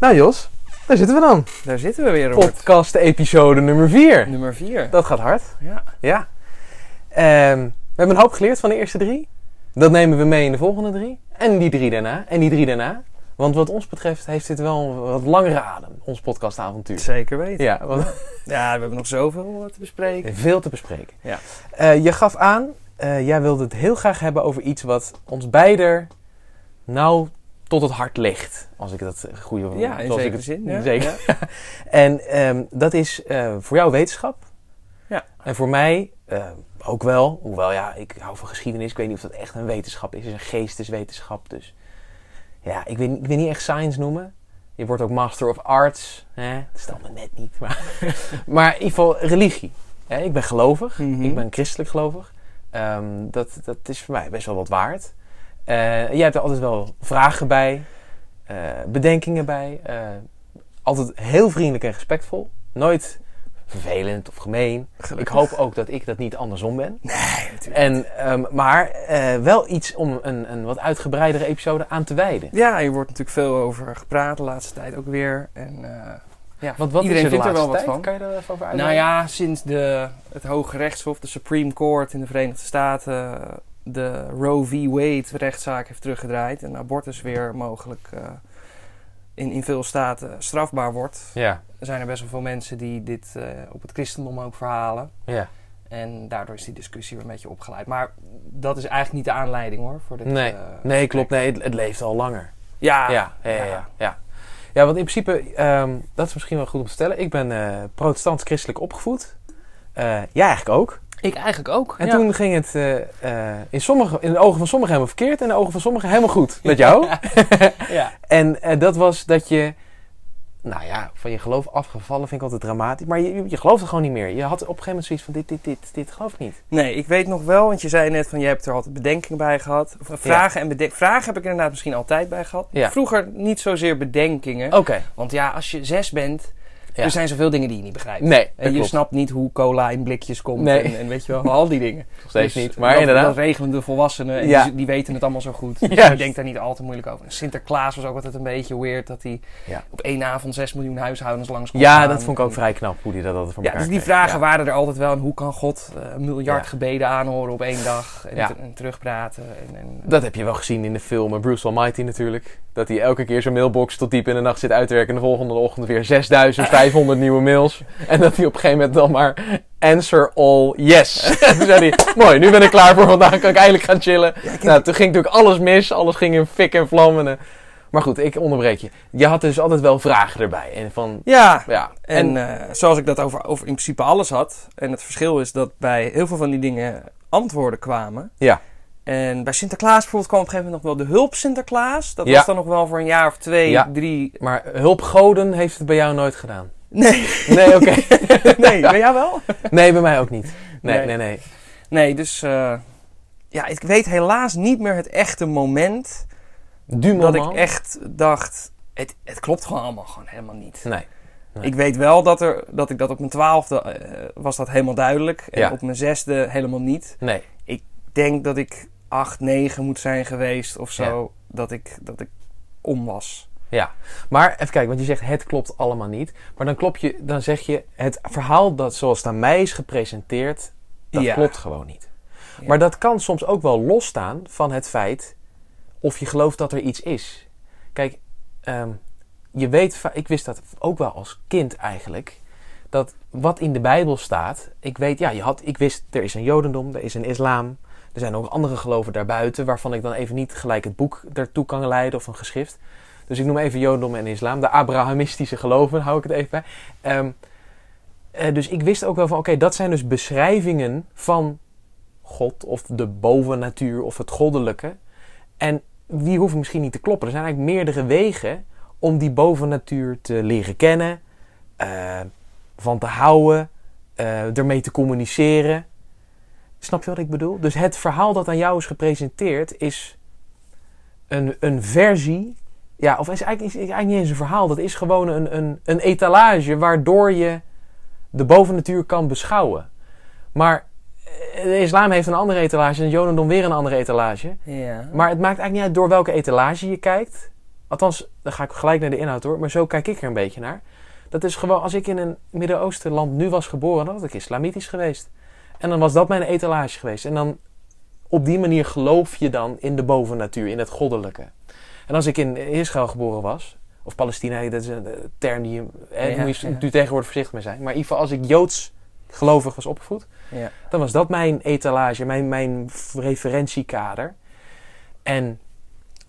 Nou Jos, daar zitten we dan. Daar zitten we weer, Robert. Podcast episode nummer 4. Nummer 4. Dat gaat hard. Ja. Ja. Ehm, we hebben een hoop geleerd van de eerste drie. Dat nemen we mee in de volgende drie. En die drie daarna. En die drie daarna. Want wat ons betreft heeft dit wel een wat langere adem, ons podcastavontuur. Zeker weten. Ja, want Ja, we hebben nog zoveel te bespreken. veel te bespreken. Ja. Eh, je gaf aan, eh, jij wilde het heel graag hebben over iets wat ons beider nou tot het hart ligt. Als ik dat goede Ja, in zekere het- zin. Ja. Zeker. Ja. En ehm, dat is eh, voor jou wetenschap. Ja. En voor mij eh, ook wel. Hoewel ja, ik hou van geschiedenis. Ik weet niet of dat echt een wetenschap is. Het is een geesteswetenschap. Dus ja, ik weet, ik niet echt science noemen. Je wordt ook master of arts. Hè? Dat is allemaal net niet. Maar, maar in ieder geval religie. Hè? Ik ben gelovig. Mhm. Ik ben christelijk gelovig. Ehm, dat, dat is voor mij best wel wat waard. Eh, jij hebt er altijd wel vragen bij. eh, bedenkingen bij. eh, altijd heel vriendelijk en respectvol. Nooit vervelend of gemeen. Ik hoop ook dat ik dat niet andersom ben. Nee, natuurlijk. En, ehm, maar wel iets om een, een wat uitgebreidere episode aan te wijden. Ja, hier wordt natuurlijk veel over gepraat de laatste tijd ook weer. En ja, Want wat iedereen is er vindt er wel laatste wat tijd? van. Kan je daar even over Nou uitweiden? ja, sinds de, het Hoge Rechtshof, de Supreme Court in de Verenigde Staten, de Roe v. Wade rechtszaak heeft teruggedraaid en abortus weer mogelijk eh, in, in veel staten strafbaar wordt, Ja, zijn er best wel veel mensen die dit eh, op het christendom ook verhalen. ja. En daardoor is die discussie weer een beetje opgeleid. Maar dat is eigenlijk niet de aanleiding hoor. Voor dit, Nee, eh, nee klopt. Nee, het, het leeft al langer. Ja, Ja, ja, ja. ja, ja. Ja, want in principe, ehm, dat is misschien wel goed om te stellen. Ik ben protestants-christelijk opgevoed. Jij eigenlijk ook. Ik eigenlijk ook. En ja. toen ging het eh, eh, in, sommige, in de ogen van sommigen helemaal verkeerd en in de ogen van sommigen helemaal goed. Met jou. ja. En eh, dat was dat je, nou ja, van je geloof afgevallen vind ik altijd dramatisch. Maar je, je geloofde gewoon niet meer. Je had op een gegeven moment zoiets van, dit, dit, dit, dit geloof ik niet. Nee, ik weet nog wel, want je zei net van je hebt er altijd bedenkingen bij gehad. Eh, vragen en bedenk vragen heb ik er inderdaad misschien altijd bij gehad. Ja. Vroeger niet zozeer bedenkingen. Oké. Want ja, als je zes bent, Ja. er zijn zoveel dingen die je niet begrijpt. Nee, en je klopt. snapt niet hoe cola in blikjes komt Nee. en, en weet je wel, al die dingen. Nog steeds Dus niet. Maar dat, inderdaad. Dat regelen de volwassenen en Ja. die, die weten het allemaal zo goed. Dus je denkt daar niet al te moeilijk over. En Sinterklaas was ook altijd een beetje weird dat hij Ja. op één avond 6 miljoen huishoudens langs kon ja, gaan. dat vond ik ook vrij knap hoe die dat altijd voor Ja, elkaar dus die kreeg. vragen waren er altijd wel. En hoe kan God eh, een miljard Ja. gebeden aanhoren op één dag en, Ja. te- en terugpraten? En, en, Dat heb je wel gezien in de film eh, Bruce Almighty natuurlijk. Dat hij elke keer zijn mailbox tot diep in de nacht zit uit te werken. En de volgende ochtend weer 6500 nieuwe mails. En dat hij op een gegeven moment dan maar answer all yes. En toen zei hij, mooi, nu ben ik klaar voor vandaag. Kan ik eindelijk gaan chillen. nou, toen ging natuurlijk alles mis. Alles ging in fik en vlammen. En, Maar goed, ik onderbreek je. Je had dus altijd wel vragen erbij. En van, ja, ja. en eh, zoals ik dat over, over in principe alles had. En het verschil is dat bij heel veel van die dingen antwoorden kwamen. Ja. En bij Sinterklaas bijvoorbeeld kwam op een gegeven moment nog wel de hulp Sinterklaas. Dat Ja. was dan nog wel voor een jaar of twee, Ja. drie. Maar hulpgoden heeft het bij jou nooit gedaan. Nee, Nee, oké. nee, bij jou wel? Nee, bij mij ook niet. Nee, nee, Nee. nee. Nee, dus eh, ja, ik weet helaas niet meer het echte moment Du dat ik echt dacht, het, het klopt gewoon allemaal gewoon helemaal niet. Nee. Nee. Ik weet wel dat, er, dat ik dat op mijn twaalfde eh, was dat helemaal duidelijk. En Ja. op mijn zesde helemaal niet. Nee. Ik denk dat ik acht, negen moet zijn geweest of zo. Dat, ik, dat ik om was. Ja, maar even kijken, want je zegt het klopt allemaal niet. Maar dan, klop je, dan zeg je het verhaal dat zoals het aan mij is gepresenteerd, dat Ja. klopt gewoon niet. Ja. Maar dat kan soms ook wel losstaan van het feit of je gelooft dat er iets is. Kijk, ehm, je weet, ik wist dat ook wel als kind eigenlijk, dat wat in de Bijbel staat, ik weet, ja, je had, ik wist, er is een Jodendom, er is een islam, er zijn ook andere geloven daarbuiten, waarvan ik dan even niet gelijk het boek daartoe kan leiden of een geschrift. Dus ik noem even Jodendom en islam, de Abrahamistische geloven, hou ik het even bij. Ehm, eh, dus ik wist ook wel van, oké, dat zijn dus beschrijvingen van God of de bovennatuur of het goddelijke. En die hoeven misschien niet te kloppen. Er zijn eigenlijk meerdere wegen om die bovennatuur te leren kennen, eh, van te houden, eh, ermee te communiceren. Snap je wat ik bedoel? Dus het verhaal dat aan jou is gepresenteerd is een, een versie. Ja, of is eigenlijk, is eigenlijk niet eens een verhaal. Dat is gewoon een, een, een etalage waardoor je de bovennatuur kan beschouwen. Maar eh, de islam heeft een andere etalage en het jodendom weer een andere etalage. Ja. Maar het maakt eigenlijk niet uit door welke etalage je kijkt. Althans, dan ga ik gelijk naar de inhoud hoor. Maar zo kijk ik er een beetje naar. Dat is gewoon, als ik in een Midden-Oosten land nu was geboren, dan was ik islamitisch geweest. En dan was dat mijn etalage geweest. En dan op die manier geloof je dan in de bovennatuur, in het goddelijke. En als ik in Israël geboren was, of Palestina, dat is een eh, term die je, hè, Ja, daar moet je ja. nu tegenwoordig voorzichtig mee zijn. Maar in ieder geval, als ik joods gelovig was opgevoed, Ja. dan was dat mijn etalage, mijn, mijn referentiekader. En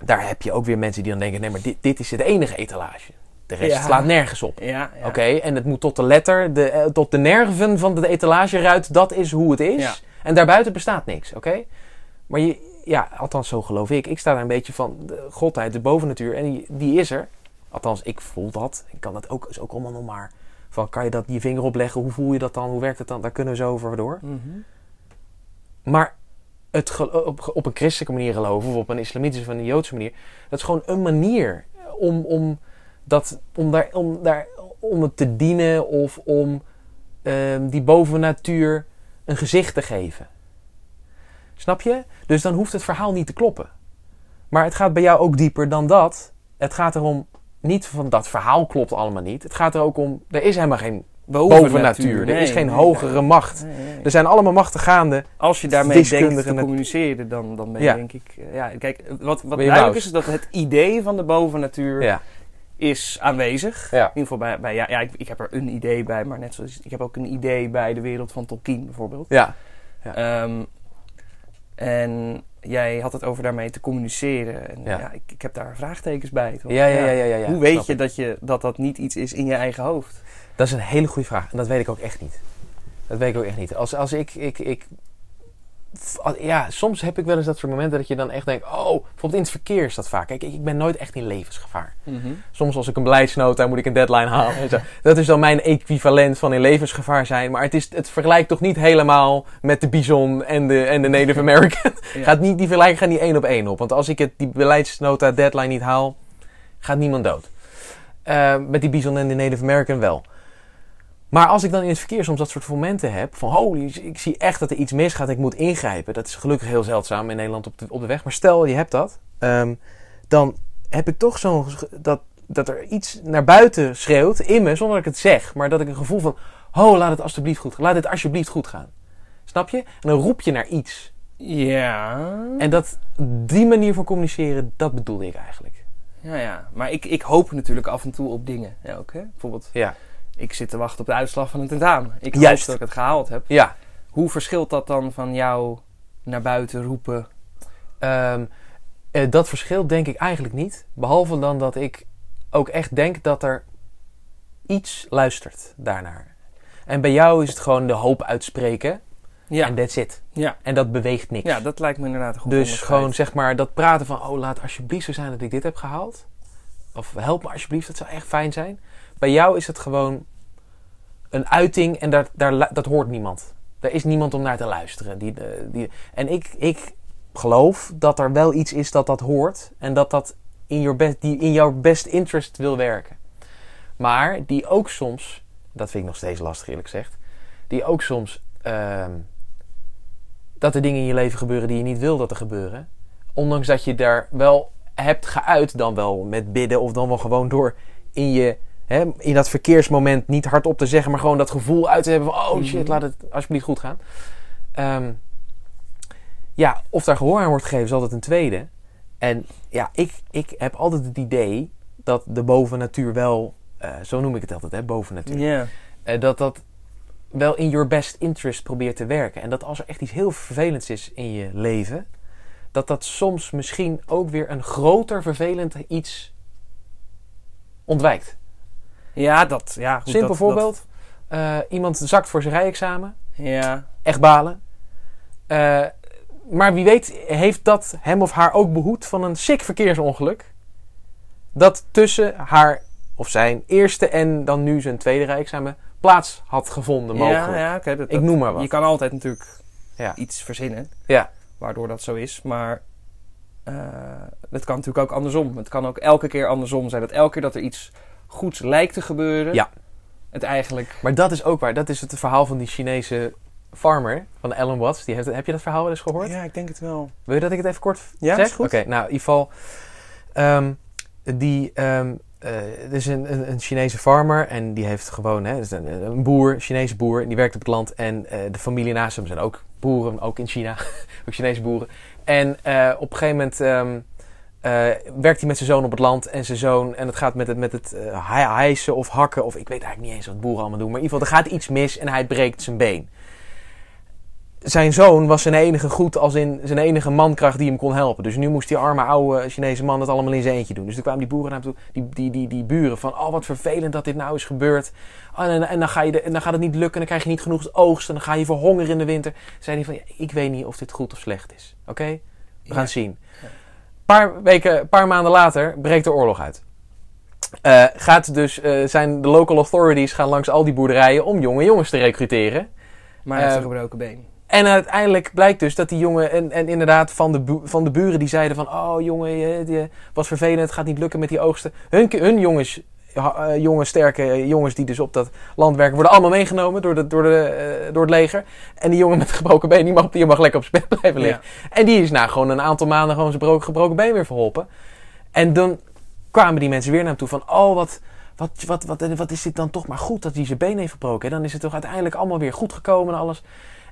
daar heb je ook weer mensen die dan denken: nee, maar dit, dit is het enige etalage. De rest slaat nergens op. Oké, en het moet tot de letter, de, eh, tot de nerven van de etalageruit, dat is hoe het is. En daarbuiten bestaat niks, oké? Maar je, ja, althans zo geloof ik. Ik sta daar een beetje van de godheid, de bovennatuur, en die, die is er. Althans, ik voel dat. Ik kan dat ook, is ook allemaal nog maar. Van, kan je dat je vinger opleggen? Hoe voel je dat dan? Hoe werkt het dan? Daar kunnen we zo over door. Mhm. Maar het gelo- op, op een christelijke manier geloven, of op een islamitische of een joodse manier, dat is gewoon een manier om, om, dat, om, daar, om, daar, om het te dienen of om ehm, die bovennatuur een gezicht te geven. Snap je? Dus dan hoeft het verhaal niet te kloppen. Maar het gaat bij jou ook dieper dan dat. Het gaat erom, niet van dat verhaal klopt allemaal niet. Het gaat er ook om, er is helemaal geen bovennatuur. Er is geen nee, hogere nee. macht. Er zijn allemaal machten gaande. Als je daarmee denkt te communiceren, dan, dan ben je Ja. denk ik... eh, Ja, kijk, wat, wat duidelijk is, is dat het idee van de bovennatuur Ja. is aanwezig. Ja. In ieder geval bij... bij ja, ja ik, ik heb er een idee bij, maar net zoals... Ik heb ook een idee bij de wereld van Tolkien bijvoorbeeld. Ja. Ehm, en jij had het over daarmee te communiceren. En Ja. ja, ik, ik heb daar vraagtekens bij. Toch? Ja, ja, ja, ja. Hoe weet je dat, je dat dat niet iets is in je eigen hoofd? Dat is een hele goede vraag. En dat weet ik ook echt niet. Dat weet ik ook echt niet. Als, als ik, ik, ik... Ja, soms heb ik wel eens dat soort momenten dat je dan echt denkt... Oh, bijvoorbeeld in het verkeer is dat vaak. Kijk, ik, ben nooit echt in levensgevaar. Soms als ik een beleidsnota moet ik een deadline halen. en zo. Dat is dan mijn equivalent van in levensgevaar zijn. Maar het, is, het vergelijkt toch niet helemaal met de bison en de, en de Native American. Ja. Gaat niet, die vergelijking gaat niet één op één op. Want als ik het, die beleidsnota deadline niet haal, gaat niemand dood. Eh, met die bison en de Native American wel. Maar als ik dan in het verkeer soms dat soort momenten heb van holy, ik zie echt dat er iets misgaat, ik moet ingrijpen. Dat is gelukkig heel zeldzaam in Nederland op de, op de weg. Maar stel je hebt dat, ehm, dan heb ik toch zo'n dat, dat er iets naar buiten schreeuwt in me zonder dat ik het zeg, maar dat ik een gevoel van oh laat het alsjeblieft goed gaan, laat het alsjeblieft goed gaan. Snap je? En dan roep je naar iets. Ja. En dat, die manier van communiceren, dat bedoelde ik eigenlijk. Ja, ja. Maar ik, ik hoop natuurlijk af en toe op dingen. Ja, ook, hè? Bijvoorbeeld, Ja. Ik zit te wachten op de uitslag van een tentamen. Ik Juist. hoop dat ik het gehaald heb. Ja. Hoe verschilt dat dan van jou naar buiten roepen? Ehm, eh, dat verschilt denk ik eigenlijk niet. Behalve dan dat ik ook echt denk dat er iets luistert daarnaar. En bij jou is het gewoon de hoop uitspreken. Ja, En that's it. ja. En dat beweegt niks. ja dat lijkt me inderdaad goed dus gewoon zeg maar dat praten van... Oh, laat alsjeblieft zo zijn dat ik dit heb gehaald. Of help me alsjeblieft, dat zou echt fijn zijn. Bij jou is het gewoon een uiting en daar, daar, dat hoort niemand. Er is niemand om naar te luisteren. Die, eh, die, en ik, ik geloof dat er wel iets is dat dat hoort. En dat dat in, your best, die in jouw best interest wil werken. Maar die ook soms, dat vind ik nog steeds lastig eerlijk gezegd. Die ook soms ehm, dat er dingen in je leven gebeuren die je niet wil dat er gebeuren. Ondanks dat je daar wel hebt geuit, dan wel met bidden of dan wel gewoon door in je hè, in dat verkeersmoment niet hardop te zeggen, maar gewoon dat gevoel uit te hebben van oh shit, Mhm. laat het alsjeblieft goed gaan. Ehm, ja, of daar gehoor aan wordt gegeven, is altijd een tweede. En ja, ik, ik heb altijd het idee dat de bovennatuur wel, eh, zo noem ik het altijd, hè, bovennatuur. Eh, dat dat wel in your best interest probeert te werken. En dat als er echt iets heel vervelends is in je leven, dat dat soms misschien ook weer een groter vervelend iets ontwijkt. Ja, dat... Ja, goed, Simpel dat- voorbeeld. Eh, iemand zakt voor zijn rijexamen. ja. Echt balen. Eh, maar wie weet heeft dat hem of haar ook behoed van een sick verkeersongeluk. Dat tussen haar of zijn eerste en dan nu zijn tweede rijexamen plaats had gevonden mogelijk. Ja, ja dat- Ik noem maar wat. Je kan altijd natuurlijk Ja. iets verzinnen. Ja. Waardoor dat zo is. Maar eh het kan natuurlijk ook andersom. Het kan ook elke keer andersom zijn. Dat elke keer dat er iets goeds lijkt te gebeuren. Ja. Het eigenlijk... Maar dat is ook waar. Dat is het verhaal van die Chinese farmer van Alan Watts. Die heeft, heb je dat verhaal wel eens gehoord? Ja, ik denk het wel. Wil je dat ik het even kort Ja, zeg? is goed. Oké, nou in ieder geval. ehm, die, ehm eh, er is een, een, een Chinese farmer en die heeft gewoon, hè, een, een boer, Chinese boer, en die werkt op het land. En eh, de familie naast hem zijn ook boeren, ook in China, ook Chinese boeren. En eh, op een gegeven moment ehm, eh, werkt hij met zijn zoon op het land en zijn zoon, en het gaat met het, met het eh, hij- hijsen of hakken, of ik weet eigenlijk niet eens wat boeren allemaal doen, maar in ieder geval, er gaat iets mis en hij breekt zijn been. Zijn zoon was zijn enige goed, als in zijn enige mankracht die hem kon helpen. Dus nu moest die arme oude Chinese man het allemaal in zijn eentje doen. Dus toen kwamen die boeren naar hem toe, die, die, die, die buren, van oh wat vervelend dat dit nou is gebeurd. Oh, en, en, dan ga je de, en dan gaat het niet lukken, en dan krijg je niet genoeg oogst, en dan ga je verhongeren in de winter. Zei hij van, ja, ik weet niet of dit goed of slecht is. Oké, we gaan Ja. het zien. Paar weken, paar maanden later breekt er oorlog uit. Eh, gaat dus, eh, zijn de local authorities gaan langs al die boerderijen om jonge jongens te recruteren. Maar hij heeft Eh, een gebroken been. En uiteindelijk blijkt dus dat die jongen, en, en inderdaad van de, bu- van de buren die zeiden van, oh jongen, je, je was vervelend, het gaat niet lukken met die oogsten. Hun, hun jongens, jonge, sterke jongens die dus op dat land werken, worden allemaal meegenomen door, de, door, de, eh, door het leger. En die jongen met het gebroken been, die mag, die mag lekker op zijn bed blijven liggen. En die is na gewoon een aantal maanden gewoon zijn gebroken, been weer verholpen. En dan kwamen die mensen weer naar hem toe van, oh wat, wat, wat, wat, wat is dit dan toch maar goed dat hij zijn been heeft gebroken. hè? Dan is het toch uiteindelijk allemaal weer goed gekomen en alles.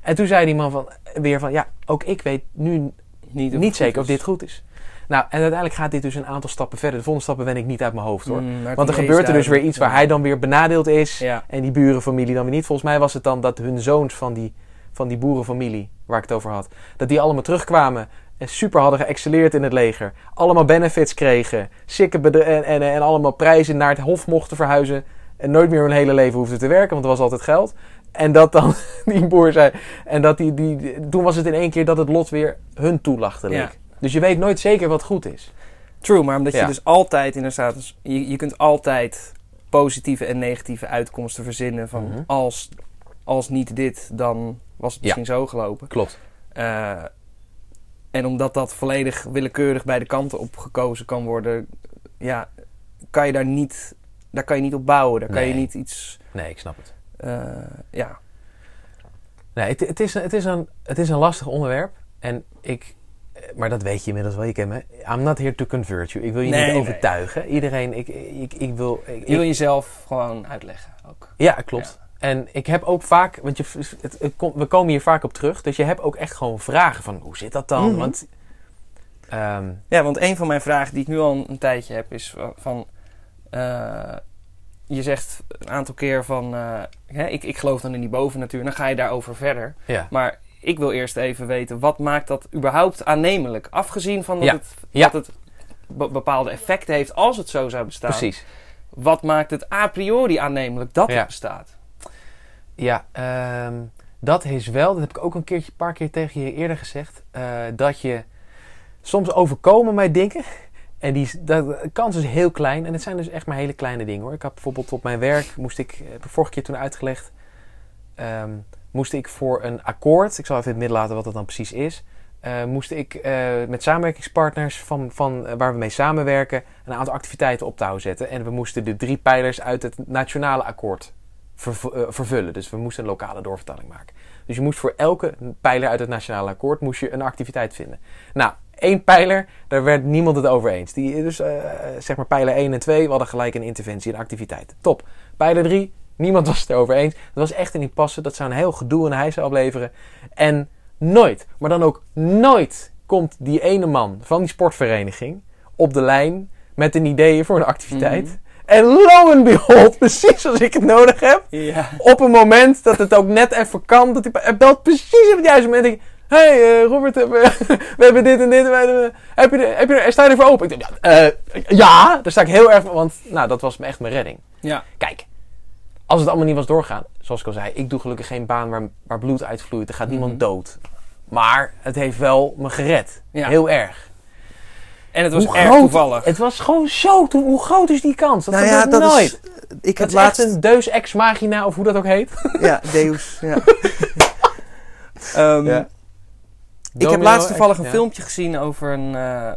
En toen zei die man van, weer van, ja, ook ik weet nu Niet, niet zeker of dit goed is. Nou, en uiteindelijk gaat dit dus een aantal stappen verder. De volgende stappen ben ik niet uit mijn hoofd hoor. Mm, Want er gebeurt er dus weer iets waar hij dan weer benadeeld is. Ja. En die burenfamilie dan weer niet. Volgens mij was het dan dat hun zoons van die, van die boerenfamilie, waar ik het over had, dat die allemaal terugkwamen en super hadden geëxceleerd in het leger. Allemaal benefits kregen. Sikke en, en, en allemaal prijzen naar het hof mochten verhuizen. En nooit meer hun hele leven hoefden te werken, want er was altijd geld. En dat dan die boer zei. En dat die, die, die- toen was het in één keer dat het lot weer hun toelachte leek. Ja. Dus je weet nooit zeker wat goed is. True, maar omdat Ja. je dus altijd inderdaad, dus je, je kunt altijd positieve en negatieve uitkomsten verzinnen van Mhm. als, als niet dit, dan was het Ja. misschien zo gelopen. Klopt. Eh, en omdat dat volledig willekeurig bij de kanten op gekozen kan worden, ja, kan je daar niet, daar kan je niet op bouwen. Daar kan je niet iets, Nee, ik snap het. eh, ja. Nee, het, het, is, het, is een, het is een lastig onderwerp. En ik, maar dat weet je inmiddels wel, je kent me. I'm not here to convert you. Ik wil je Nee, niet nee. overtuigen. Iedereen, ik, ik, ik wil... Ik, Je wil jezelf gewoon uitleggen ook. ja, klopt. En ik heb ook vaak, want je, het, we komen hier vaak op terug. Dus je hebt ook echt gewoon vragen van, hoe zit dat dan? Mhm. Want, ehm, Ja, want een van mijn vragen die ik nu al een, tijdje heb is van... van, eh, je zegt een aantal keer van... eh, hè, ik, ik geloof dan in die bovennatuur. Dan ga je daarover verder. ja. Maar ik wil eerst even weten... wat maakt dat überhaupt aannemelijk? Afgezien van dat Ja. het, dat het be- bepaalde effecten heeft als het zo zou bestaan. precies. Wat maakt het a priori aannemelijk dat het bestaat? Ja, ehm, dat is wel, dat heb ik ook een keertje, paar keer tegen je eerder gezegd, eh, dat je soms overkomen mij dingen. En die, dat, de kans is heel klein. En het zijn dus echt maar hele kleine dingen hoor. Ik had bijvoorbeeld op mijn werk, moest ik, eh, heb ik vorige keer toen uitgelegd, ehm, moest ik voor een akkoord, ik zal even in het midden laten wat dat dan precies is, eh, moest ik eh, met samenwerkingspartners van, van, eh, waar we mee samenwerken een aantal activiteiten op touw zetten. En we moesten de drie pijlers uit het nationale akkoord verv- vervullen. Dus we moesten een lokale doorvertaling maken. Dus je moest voor elke pijler uit het nationale akkoord moest je een activiteit vinden. Nou, één pijler, daar werd niemand het over eens. Die, dus zeg maar pijler 1 en 2, we hadden gelijk een interventie, een activiteit. Top. Pijler 3, niemand was het erover eens. Dat was echt een impasse. Dat zou een heel gedoe en hijsen opleveren. En nooit, maar dan ook nooit, komt die ene man van die sportvereniging op de lijn met een idee voor een activiteit. Mhm. En lo en behold, precies als ik het nodig heb, Ja. op een moment dat het ook net even kan, dat hij belt precies op het juiste moment. Denk ik, hey eh, Robert, eh, we, we hebben dit en dit. we hebben- heb je, er- heb je, er- sta je ervoor open? Ik ja, eh, ja, daar sta ik heel erg van, want nou, dat was me echt mijn redding. Ja. Kijk, als het allemaal niet was doorgaan, zoals ik al zei, ik doe gelukkig geen baan waar, waar bloed uitvloeit. Er gaat niemand Mhm. dood. Maar het heeft wel me gered. Ja. Heel erg. En het was Hoe erg groot- toevallig. Het was gewoon zo. Hoe groot is die kans? Dat nou ja, dat nooit. is... Ik Het heb laatst... een deus ex machina, of hoe dat ook heet. Ja, Deus. Ja. Ehm, Ja. Ik heb laatst toevallig ex- een filmpje gezien over een, eh,